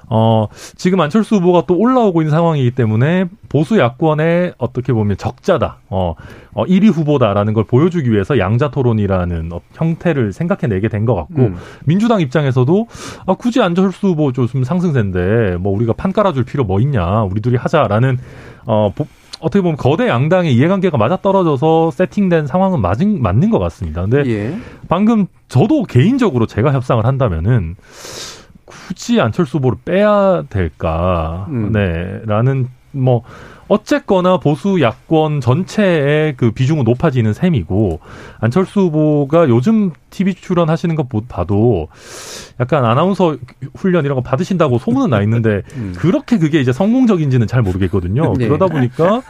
어, 지금 안철수 후보가 또 올라오고 있는 상황이기 때문에 보수 야권의 어떻게 보면 적자다. 어, 어 1위 후보다라는 걸 보여주기 위해서 양자 토론이라는 어, 형태를 생각해내게 된 것 같고 음. 민주당 입장에서도 아, 굳이 안철수 후보 좀 상승세인데 뭐 우리가 판 깔아줄 필요 뭐 있냐. 우리 둘이 하자라는 어, 보, 어떻게 보면 거대 양당의 이해관계가 맞아 떨어져서 세팅된 상황은 맞은, 맞는 것 같습니다. 근데 예. 방금 저도 개인적으로 제가 협상을 한다면은 굳이 안철수 후보를 빼야 될까? 음. 네, 라는 뭐 어쨌거나 보수 야권 전체의 그 비중은 높아지는 셈이고 안철수 후보가 요즘 TV 출연하시는 것 봐도 약간 아나운서 훈련 이런 거 받으신다고 소문은 나 있는데 (laughs) 음. 그렇게 그게 이제 성공적인지는 잘 모르겠거든요. (laughs) 네. 그러다 보니까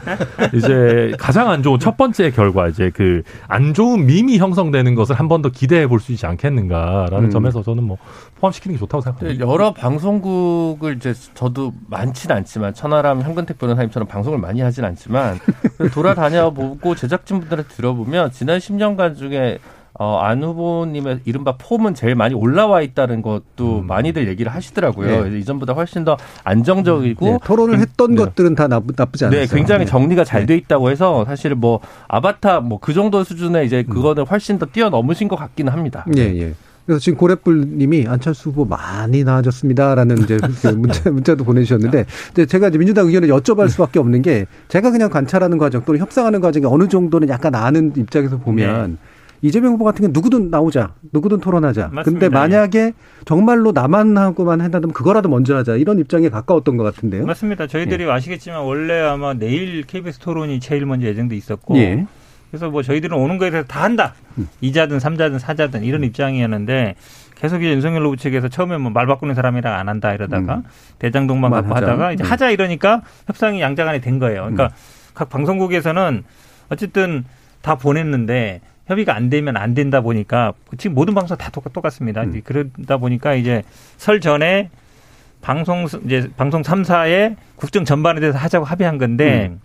이제 가장 안 좋은 첫 번째 결과 이제 그 안 좋은 밈이 형성되는 것을 한 번 더 기대해 볼 수 있지 않겠는가라는 음. 점에서 저는 뭐 포함시키는 게 좋다고 생각합니다. 여러 방송국을 이제 저도 많지는 않지만 천하람 현근택 변호사님처럼 방송을 많이 하진 않지만 (laughs) 돌아다녀 보고 제작진분들한테 들어보면 지난 10년간 중에 어, 안 후보님의 이른바 폼은 제일 많이 올라와 있다는 것도 음. 많이들 얘기를 하시더라고요. 네. 이전보다 훨씬 더 안정적이고 네, 토론을 했던 네. 것들은 다 나쁘, 나쁘지 않아요. 네, 굉장히 네. 정리가 잘돼 네. 있다고 해서 사실 뭐 아바타 뭐 그 정도 수준의 이제 음. 그거는 훨씬 더 뛰어넘으신 것 같기는 합니다. 예, 예. 그래서 지금 고래뿔님이 안철수 후보 많이 나아졌습니다라는 이제 (laughs) 그 문자, 문자도 보내주셨는데 이제 제가 이제 민주당 의견을 여쭤볼 수밖에 없는 게 제가 그냥 관찰하는 과정 또는 협상하는 과정이 어느 정도는 약간 아는 입장에서 보면 네. 이재명 후보 같은 경우 누구든 나오자, 누구든 토론하자. 맞습니다. 근데 만약에 정말로 나만 하고만 한다면 그거라도 먼저 하자 이런 입장에 가까웠던 것 같은데요. 맞습니다. 저희들이 예. 아시겠지만 원래 아마 내일 KBS 토론이 제일 먼저 예정돼 있었고. 예. 그래서 뭐 저희들은 오는 거에 대해서 다 한다. 음. 이자든 삼자든 사자든 이런 입장이었는데 계속 이제 윤석열 후보 측에서 처음에 뭐 말 바꾸는 사람이랑 안 한다 이러다가 음. 대장동만 갖고 하자. 하다가 이제 네. 하자 이러니까 협상이 양자간에 된 거예요. 그러니까 음. 각 방송국에서는 어쨌든 다 보냈는데 협의가 안 되면 안 된다 보니까 지금 모든 방송 다 똑같습니다. 음. 그러다 보니까 이제 설 전에 방송 이제 방송 3사의 국정 전반에 대해서 하자고 합의한 건데 음.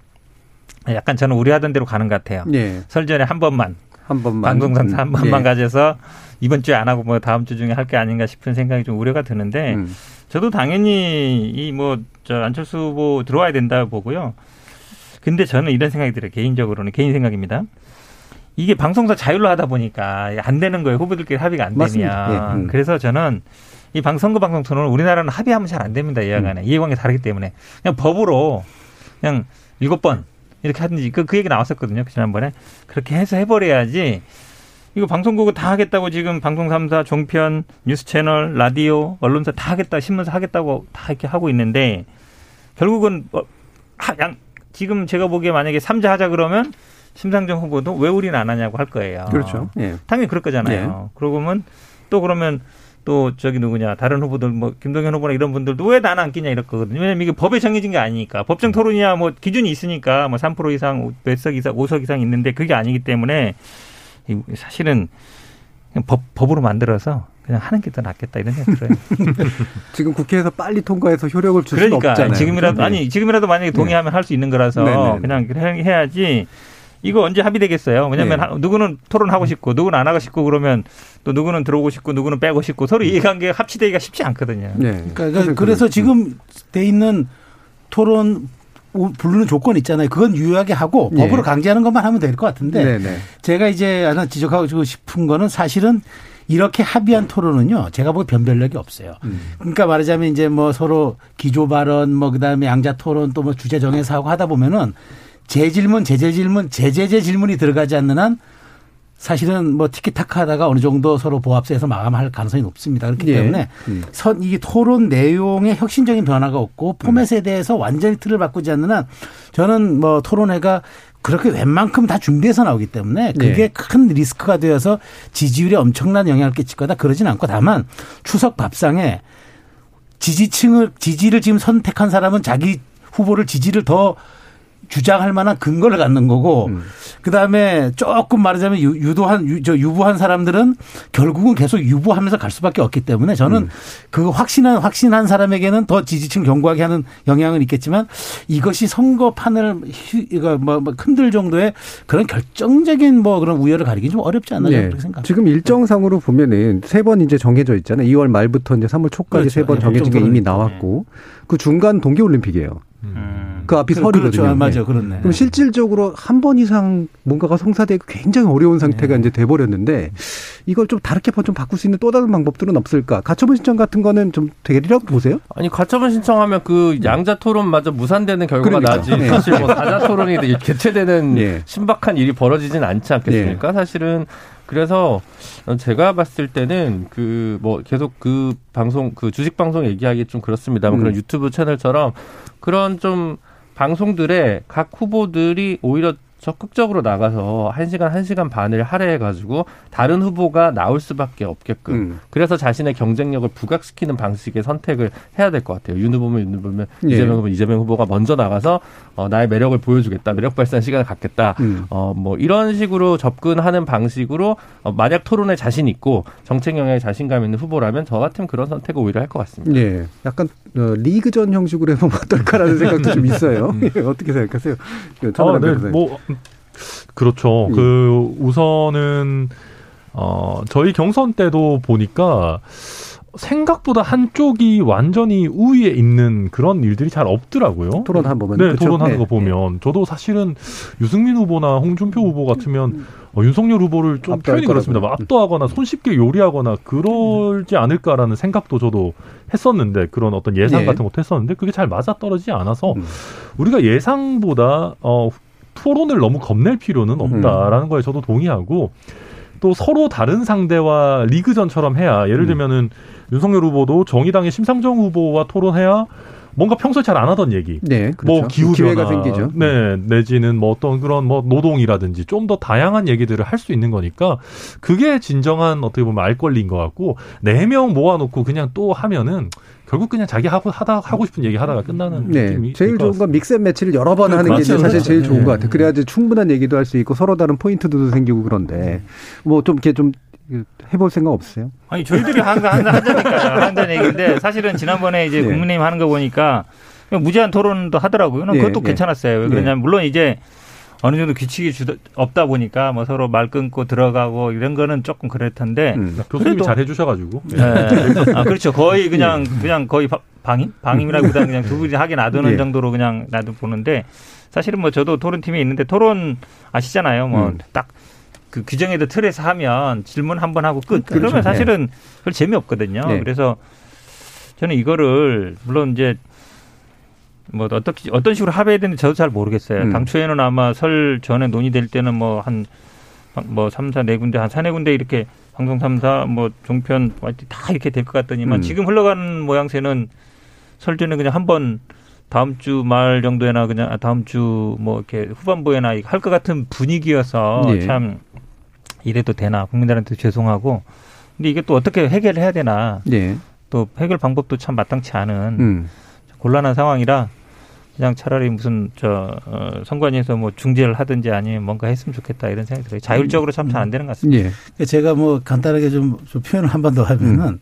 약간 저는 우려하던 대로 가는 것 같아요. 예. 설 전에 한 번만 한 번만 방송 3사 한 번만 예. 가져서 이번 주에 안 하고 뭐 다음 주 중에 할 게 아닌가 싶은 생각이 좀 우려가 드는데 음. 저도 당연히 이 뭐 저 안철수 후보 들어와야 된다 보고요. 근데 저는 이런 생각이 들어요. 개인적으로는 개인 생각입니다. 이게 방송사 자율로 하다 보니까 안 되는 거예요. 후보들끼리 합의가 안 되면. 예. 음. 그래서 저는 이 방송과 방송 토론은 우리나라는 합의하면 잘 안 됩니다. 이해관에 음. 이해관계 다르기 때문에 그냥 법으로 그냥 일곱 번 이렇게 하든지 그, 그 얘기 나왔었거든요. 지난번에 그렇게 해서 해버려야지 이거 방송국을 다 하겠다고 지금 방송 3사, 종편, 뉴스 채널, 라디오, 언론사 다 하겠다, 신문사 하겠다고 다 이렇게 하고 있는데 결국은 뭐 하, 양, 지금 제가 보기에 만약에 3자 하자 그러면 심상정 후보도 왜 우리는 안 하냐고 할 거예요. 그렇죠. 예. 당연히 그럴 거잖아요. 예. 그러면 또 그러면 또 저기 누구냐 다른 후보들 뭐 김동연 후보나 이런 분들도 왜 나는 안 끼냐 이렇거든요. 왜냐면 이게 법에 정해진 게 아니니까 법정 토론이야 뭐 기준이 있으니까 뭐 3% 이상 몇석 이상 5석 이상 있는데 그게 아니기 때문에 사실은 그냥 법, 법으로 만들어서 그냥 하는 게 더 낫겠다 이런 생각 들어요. (laughs) 지금 국회에서 빨리 통과해서 효력을 줄 그러니까, 수는 없잖아요. 지금이라도 네. 아니 지금이라도 만약에 동의하면 네. 할수 있는 거라서 네네. 그냥 해야지. 이거 언제 합의되겠어요? 왜냐하면 네. 누구는 토론하고 싶고 누구는 안 하고 싶고 그러면 또 누구는 들어오고 싶고 누구는 빼고 싶고 서로 이해관계가 합치되기가 쉽지 않거든요. 네. 그러니까 그래서 지금 돼 있는 토론 부르는 조건 있잖아요. 그건 유효하게 하고 네. 법으로 강제하는 것만 하면 될 것 같은데 네, 네. 제가 이제 하나 지적하고 싶은 거는 사실은 이렇게 합의한 토론은요, 제가 보기 변별력이 없어요. 음. 그러니까 말하자면 이제 뭐 서로 기조 발언, 뭐 그다음에 양자 토론 또 뭐 주제 정해서 하고 하다 보면은 제 질문, 제재 질문, 제제제 질문이 들어가지 않는 한 사실은 뭐 티키타카 하다가 어느 정도 서로 보합세에서 마감할 가능성이 높습니다. 그렇기 예. 때문에 음. 선, 이 토론 내용에 혁신적인 변화가 없고 포맷에 대해서 완전히 틀을 바꾸지 않는 한 저는 뭐 토론회가 그렇게 웬만큼 다 준비해서 나오기 때문에 그게 네. 큰 리스크가 되어서 지지율에 엄청난 영향을 끼칠 거다 그러진 않고 다만 추석 밥상에 지지층을 지지를 지금 선택한 사람은 자기 후보를 지지를 더 주장할 만한 근거를 갖는 거고 음. 그다음에 조금 말하자면 유도한 유, 저 유부한 사람들은 결국은 계속 유부하면서 갈 수밖에 없기 때문에 저는 음. 그 확신한 확신한 사람에게는 더 지지층 견고하게 하는 영향은 있겠지만 이것이 선거판을 이거 뭐, 뭐 흔들 정도의 그런 결정적인 뭐 그런 우열을 가리기 좀 어렵지 않나 네. 그렇게 생각. 지금 일정상으로 보면은 세 번 이제 정해져 있잖아요. 2월 말부터 이제 3월 초까지 그렇죠. 세번 네, 정해진 게 이미 나왔고 그 중간 동계 올림픽이에요. 음. 그 앞이 그, 설이거든요. 그렇죠. 맞아, 그렇네. 그럼 실질적으로 한 번 이상 뭔가가 성사되고 굉장히 어려운 상태가 네. 이제 돼버렸는데 이걸 좀 다르게 좀 바꿀 수 있는 또 다른 방법들은 없을까? 가처분 신청 같은 거는 좀 되리라고 보세요? 아니 가처분 신청하면 그 양자 토론마저 무산되는 결과가 그러니까. 나지. 네. 사실 뭐 사자 토론이 개최되는 네. 신박한 일이 벌어지진 않지 않겠습니까? 네. 사실은 그래서 제가 봤을 때는 그 뭐 계속 그 방송 그 주식 방송 얘기하기 좀 그렇습니다만 음. 그런 유튜브 채널처럼 그런 좀 방송들의 각 후보들이 오히려 적극적으로 나가서 한시간한시간 반을 할애해가지고 다른 후보가 나올 수밖에 없게끔 음. 그래서 자신의 경쟁력을 부각시키는 방식의 선택을 해야 될 것 같아요. 윤 후보면 윤 후보면 예. 이재명 후보면 이재명 후보가 먼저 나가서 어, 나의 매력을 보여주겠다. 매력 발산 시간을 갖겠다. 음. 어, 뭐 이런 식으로 접근하는 방식으로 어, 만약 토론에 자신 있고 정책 영향에 자신감 있는 후보라면 저 같으면 그런 선택을 오히려 할 것 같습니다. 예. 약간 어, 리그전 형식으로 해보면 어떨까라는 생각도 좀 있어요. (laughs) 음. (laughs) 예, 어떻게 생각하세요? 아, 네. 뭐 그렇죠. 예. 그 우선은 어 저희 경선 때도 보니까 생각보다 한쪽이 완전히 우위에 있는 그런 일들이 잘 없더라고요. 토론한 보면. 네, 그쵸? 토론하는 네. 거 보면. 네. 저도 사실은 유승민 후보나 홍준표 후보 같으면 어, 윤석열 후보를 좀 표현이 그렇습니다. 뭐 압도하거나 손쉽게 요리하거나 그러지 않을까라는 생각도 저도 했었는데 그런 어떤 예상 네. 같은 것도 했었는데 그게 잘 맞아 떨어지지 않아서 음. 우리가 예상보다 어 토론을 너무 겁낼 필요는 없다라는 음. 거에 저도 동의하고 또 서로 다른 상대와 리그전처럼 해야 예를 음. 들면은 음. 윤석열 후보도 정의당의 심상정 후보와 토론해야 뭔가 평소에 잘 안 하던 얘기. 네, 그렇죠. 뭐 기후 기회가 생기죠. 네, 내지는 뭐 어떤 그런 뭐 노동이라든지 좀 더 다양한 얘기들을 할 수 있는 거니까 그게 진정한 어떻게 보면 알 권리인 것 같고 네 명 모아놓고 그냥 또 하면은 결국 그냥 자기 하고 하다 하고 싶은 얘기 하다가 끝나는 네. 느낌이 제일 좋은 건 믹스앤 매치를 여러 번 하는 게 사실 제일 좋은 네. 것 같아요. 그래야지 충분한 얘기도 할 수 있고 서로 다른 포인트도 생기고 그런데 뭐 좀 이렇게 좀 해볼 생각 없으세요? 아니 저희들이 항상 하자니까 한다는 얘기인데 사실은 지난번에 이제 네. 국민의힘 하는 거 보니까 무제한 토론도 하더라고요. 네, 그것도 네. 괜찮았어요. 왜 그러냐면 네. 물론 이제 어느 정도 규칙이 주다, 없다 보니까 뭐 서로 말 끊고 들어가고 이런 거는 조금 그럴 텐데 음, 교수님이 잘 해주셔가지고 네. 아 그렇죠 거의 그냥 네. 그냥 거의 방임 방임이라기보다 그냥 두 분이 하게 놔두는 네. 정도로 그냥 놔두 보는데 사실은 뭐 저도 토론팀에 있는데 토론 아시잖아요 뭐딱 음. 그 규정에도 틀에서 하면 질문 한 번 하고 끝. 그러면 그렇죠. 사실은 네. 별 재미없거든요. 네. 그래서 저는 이거를 물론 이제 뭐 어떻게 어떤 식으로 합의해야 되는지 저도 잘 모르겠어요. 음. 당초에는 아마 설 전에 논의될 때는 뭐 한뭐 삼사 네 군데 한 사네 군데 이렇게 방송 삼사뭐 종편 다 이렇게 될 것 같더니만 음. 지금 흘러가는 모양새는 설 전에 그냥 한번 다음 주 말 정도에나 그냥 아, 다음 주 뭐 이렇게 후반부에나 할 것 같은 분위기여서 네. 참 이래도 되나 국민들한테 죄송하고 근데 이게 또 어떻게 해결해야 되나 네. 또 해결 방법도 참 마땅치 않은 음. 곤란한 상황이라 그냥 차라리 무슨 저 어, 선관위에서 뭐 중재를 하든지 아니면 뭔가 했으면 좋겠다 이런 생각이 들어요. 자율적으로 참 잘 안 되는 것 같습니다. 예. 제가 뭐 간단하게 좀, 좀 표현을 한 번 더 하면은 음.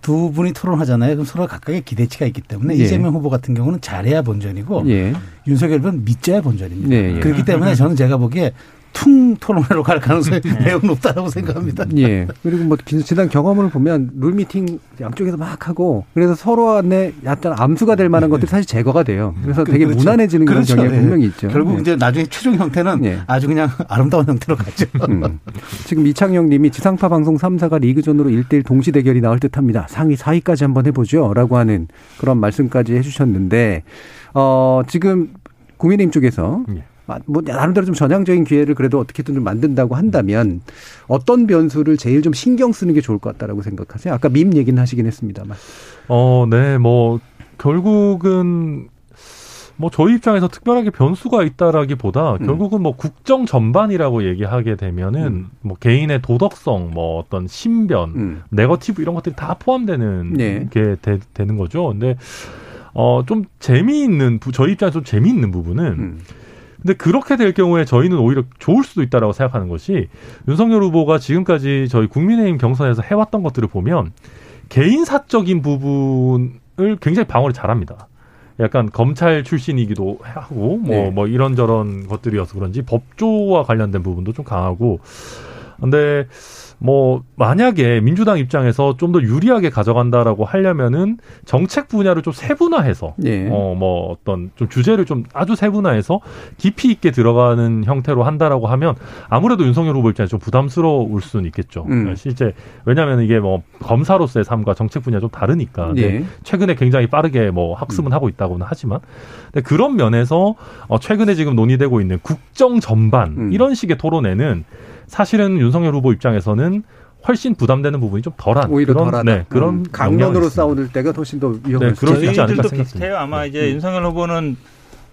두 분이 토론하잖아요. 그럼 서로 각각의 기대치가 있기 때문에 예. 이재명 후보 같은 경우는 잘해야 본전이고 예. 윤석열 후보는 믿져야 본전입니다. 예, 예. 그렇기 때문에 저는 제가 보기에 퉁 토론회로 갈 가능성이 네. 매우 높다고 생각합니다. 예. 그리고 뭐 지난 경험을 보면 룰 미팅 양쪽에서 막 하고 그래서 서로 간에 약간 암수가 될 만한 것들이 사실 제거가 돼요. 그래서 되게 그렇죠. 무난해지는 그런 그렇죠. 경향이 네. 분명히 있죠. 결국 네. 이제 나중에 최종 형태는 네. 아주 그냥 아름다운 형태로 가죠. 음. 지금 이창영 님이 지상파 방송 3사가 리그전으로 1대1 동시 대결이 나올 듯합니다. 상위 4위까지 한번 해보죠. 라고 하는 그런 말씀까지 해주셨는데 어, 지금 국민의힘 쪽에서 예. 뭐 나름대로 좀 전향적인 기회를 그래도 어떻게든 좀 만든다고 한다면 어떤 변수를 제일 좀 신경 쓰는 게 좋을 것 같다라고 생각하세요? 아까 밈 얘기는 하시긴 했습니다만. 어, 네, 뭐 결국은 뭐 저희 입장에서 특별하게 변수가 있다라기보다 음. 결국은 뭐 국정 전반이라고 얘기하게 되면은 음. 뭐 개인의 도덕성, 뭐 어떤 신변, 음. 네거티브 이런 것들이 다 포함되는 네. 게 되, 는 거죠. 근데 어 좀 재미있는 저희 입장에서 좀 재미있는 부분은 음. 근데 그렇게 될 경우에 저희는 오히려 좋을 수도 있다라고 생각하는 것이 윤석열 후보가 지금까지 저희 국민의힘 경선에서 해왔던 것들을 보면 개인 사적인 부분을 굉장히 방어를 잘합니다. 약간 검찰 출신이기도 하고 뭐, 네. 뭐 이런저런 것들이어서 그런지 법조와 관련된 부분도 좀 강하고 근데 뭐 만약에 민주당 입장에서 좀 더 유리하게 가져간다라고 하려면은 정책 분야를 좀 세분화해서 예. 어뭐 어떤 좀 주제를 좀 아주 세분화해서 깊이 있게 들어가는 형태로 한다라고 하면 아무래도 윤석열 후보 입장에 좀 부담스러울 수는 있겠죠. 음. 실제 왜냐하면 이게 뭐 검사로서의 삶과 정책 분야 좀 다르니까 예. 최근에 굉장히 빠르게 뭐 학습은 음. 하고 있다고는 하지만 그런 면에서 어 최근에 지금 논의되고 있는 국정 전반 음. 이런 식의 토론에는 사실은 윤석열 후보 입장에서는 훨씬 부담되는 부분이 좀 덜한 오히려 그런, 덜하다. 네, 그런 음, 강론으로 싸울 때가 훨씬 더 위험할 네, 그럴 수 있지 않을까 생각합니다. 비슷해요. 아마 네. 이제 음. 윤석열 후보는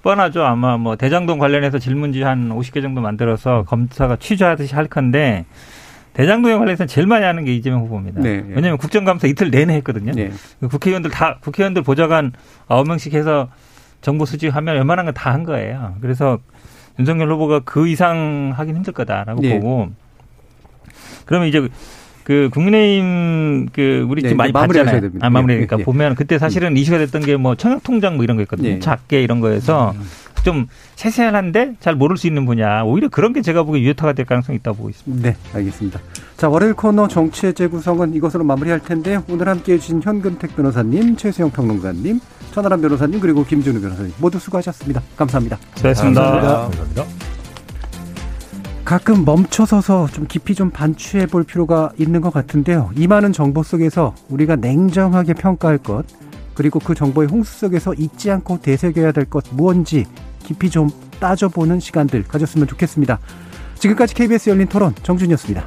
뻔하죠. 아마 뭐 대장동 관련해서 질문지 한 50개 정도 만들어서 검사가 취조하듯이 할 건데 대장동에 관련해서 제일 많이 하는 게 이재명 후보입니다. 네, 예. 왜냐하면 국정감사 이틀 내내 했거든요. 네. 국회의원들 다 국회의원들 보좌관 9명씩 해서 정보 수집하면 웬만한 건 다 한 거예요. 그래서 윤석열 후보가 그 이상 하긴 힘들 거다라고 네. 보고 그러면 이제 그 국민의힘 그 우리 네, 지금 많이 봤잖아요. 됩니다. 아, 마무리니까 네. 보면 그때 사실은 음. 이슈가 됐던 게 뭐 청약 통장 뭐 이런 거 있거든요. 네. 작게 이런 거에서 음. 좀 세세한데 잘 모를 수 있는 분야 오히려 그런 게 제가 보기에 유효타가 될 가능성이 있다고 보고 있습니다. 네, 알겠습니다. 자 월요일 코너 정치의 재구성은 이것으로 마무리할 텐데요. 오늘 함께해 주신 현근택 변호사님, 최수영 평론가님, 천하람 변호사님 그리고 김준우 변호사님 모두 수고하셨습니다. 감사합니다. 수고하셨습니다. 감사합니다. 감사합니다. 가끔 멈춰서서 좀 깊이 좀 반추해 볼 필요가 있는 것 같은데요. 이 많은 정보 속에서 우리가 냉정하게 평가할 것, 그리고 그 정보의 홍수 속에서 잊지 않고 되새겨야 될 것 무언지 깊이 좀 따져보는 시간들 가졌으면 좋겠습니다. 지금까지 KBS 열린 토론 정준이었습니다.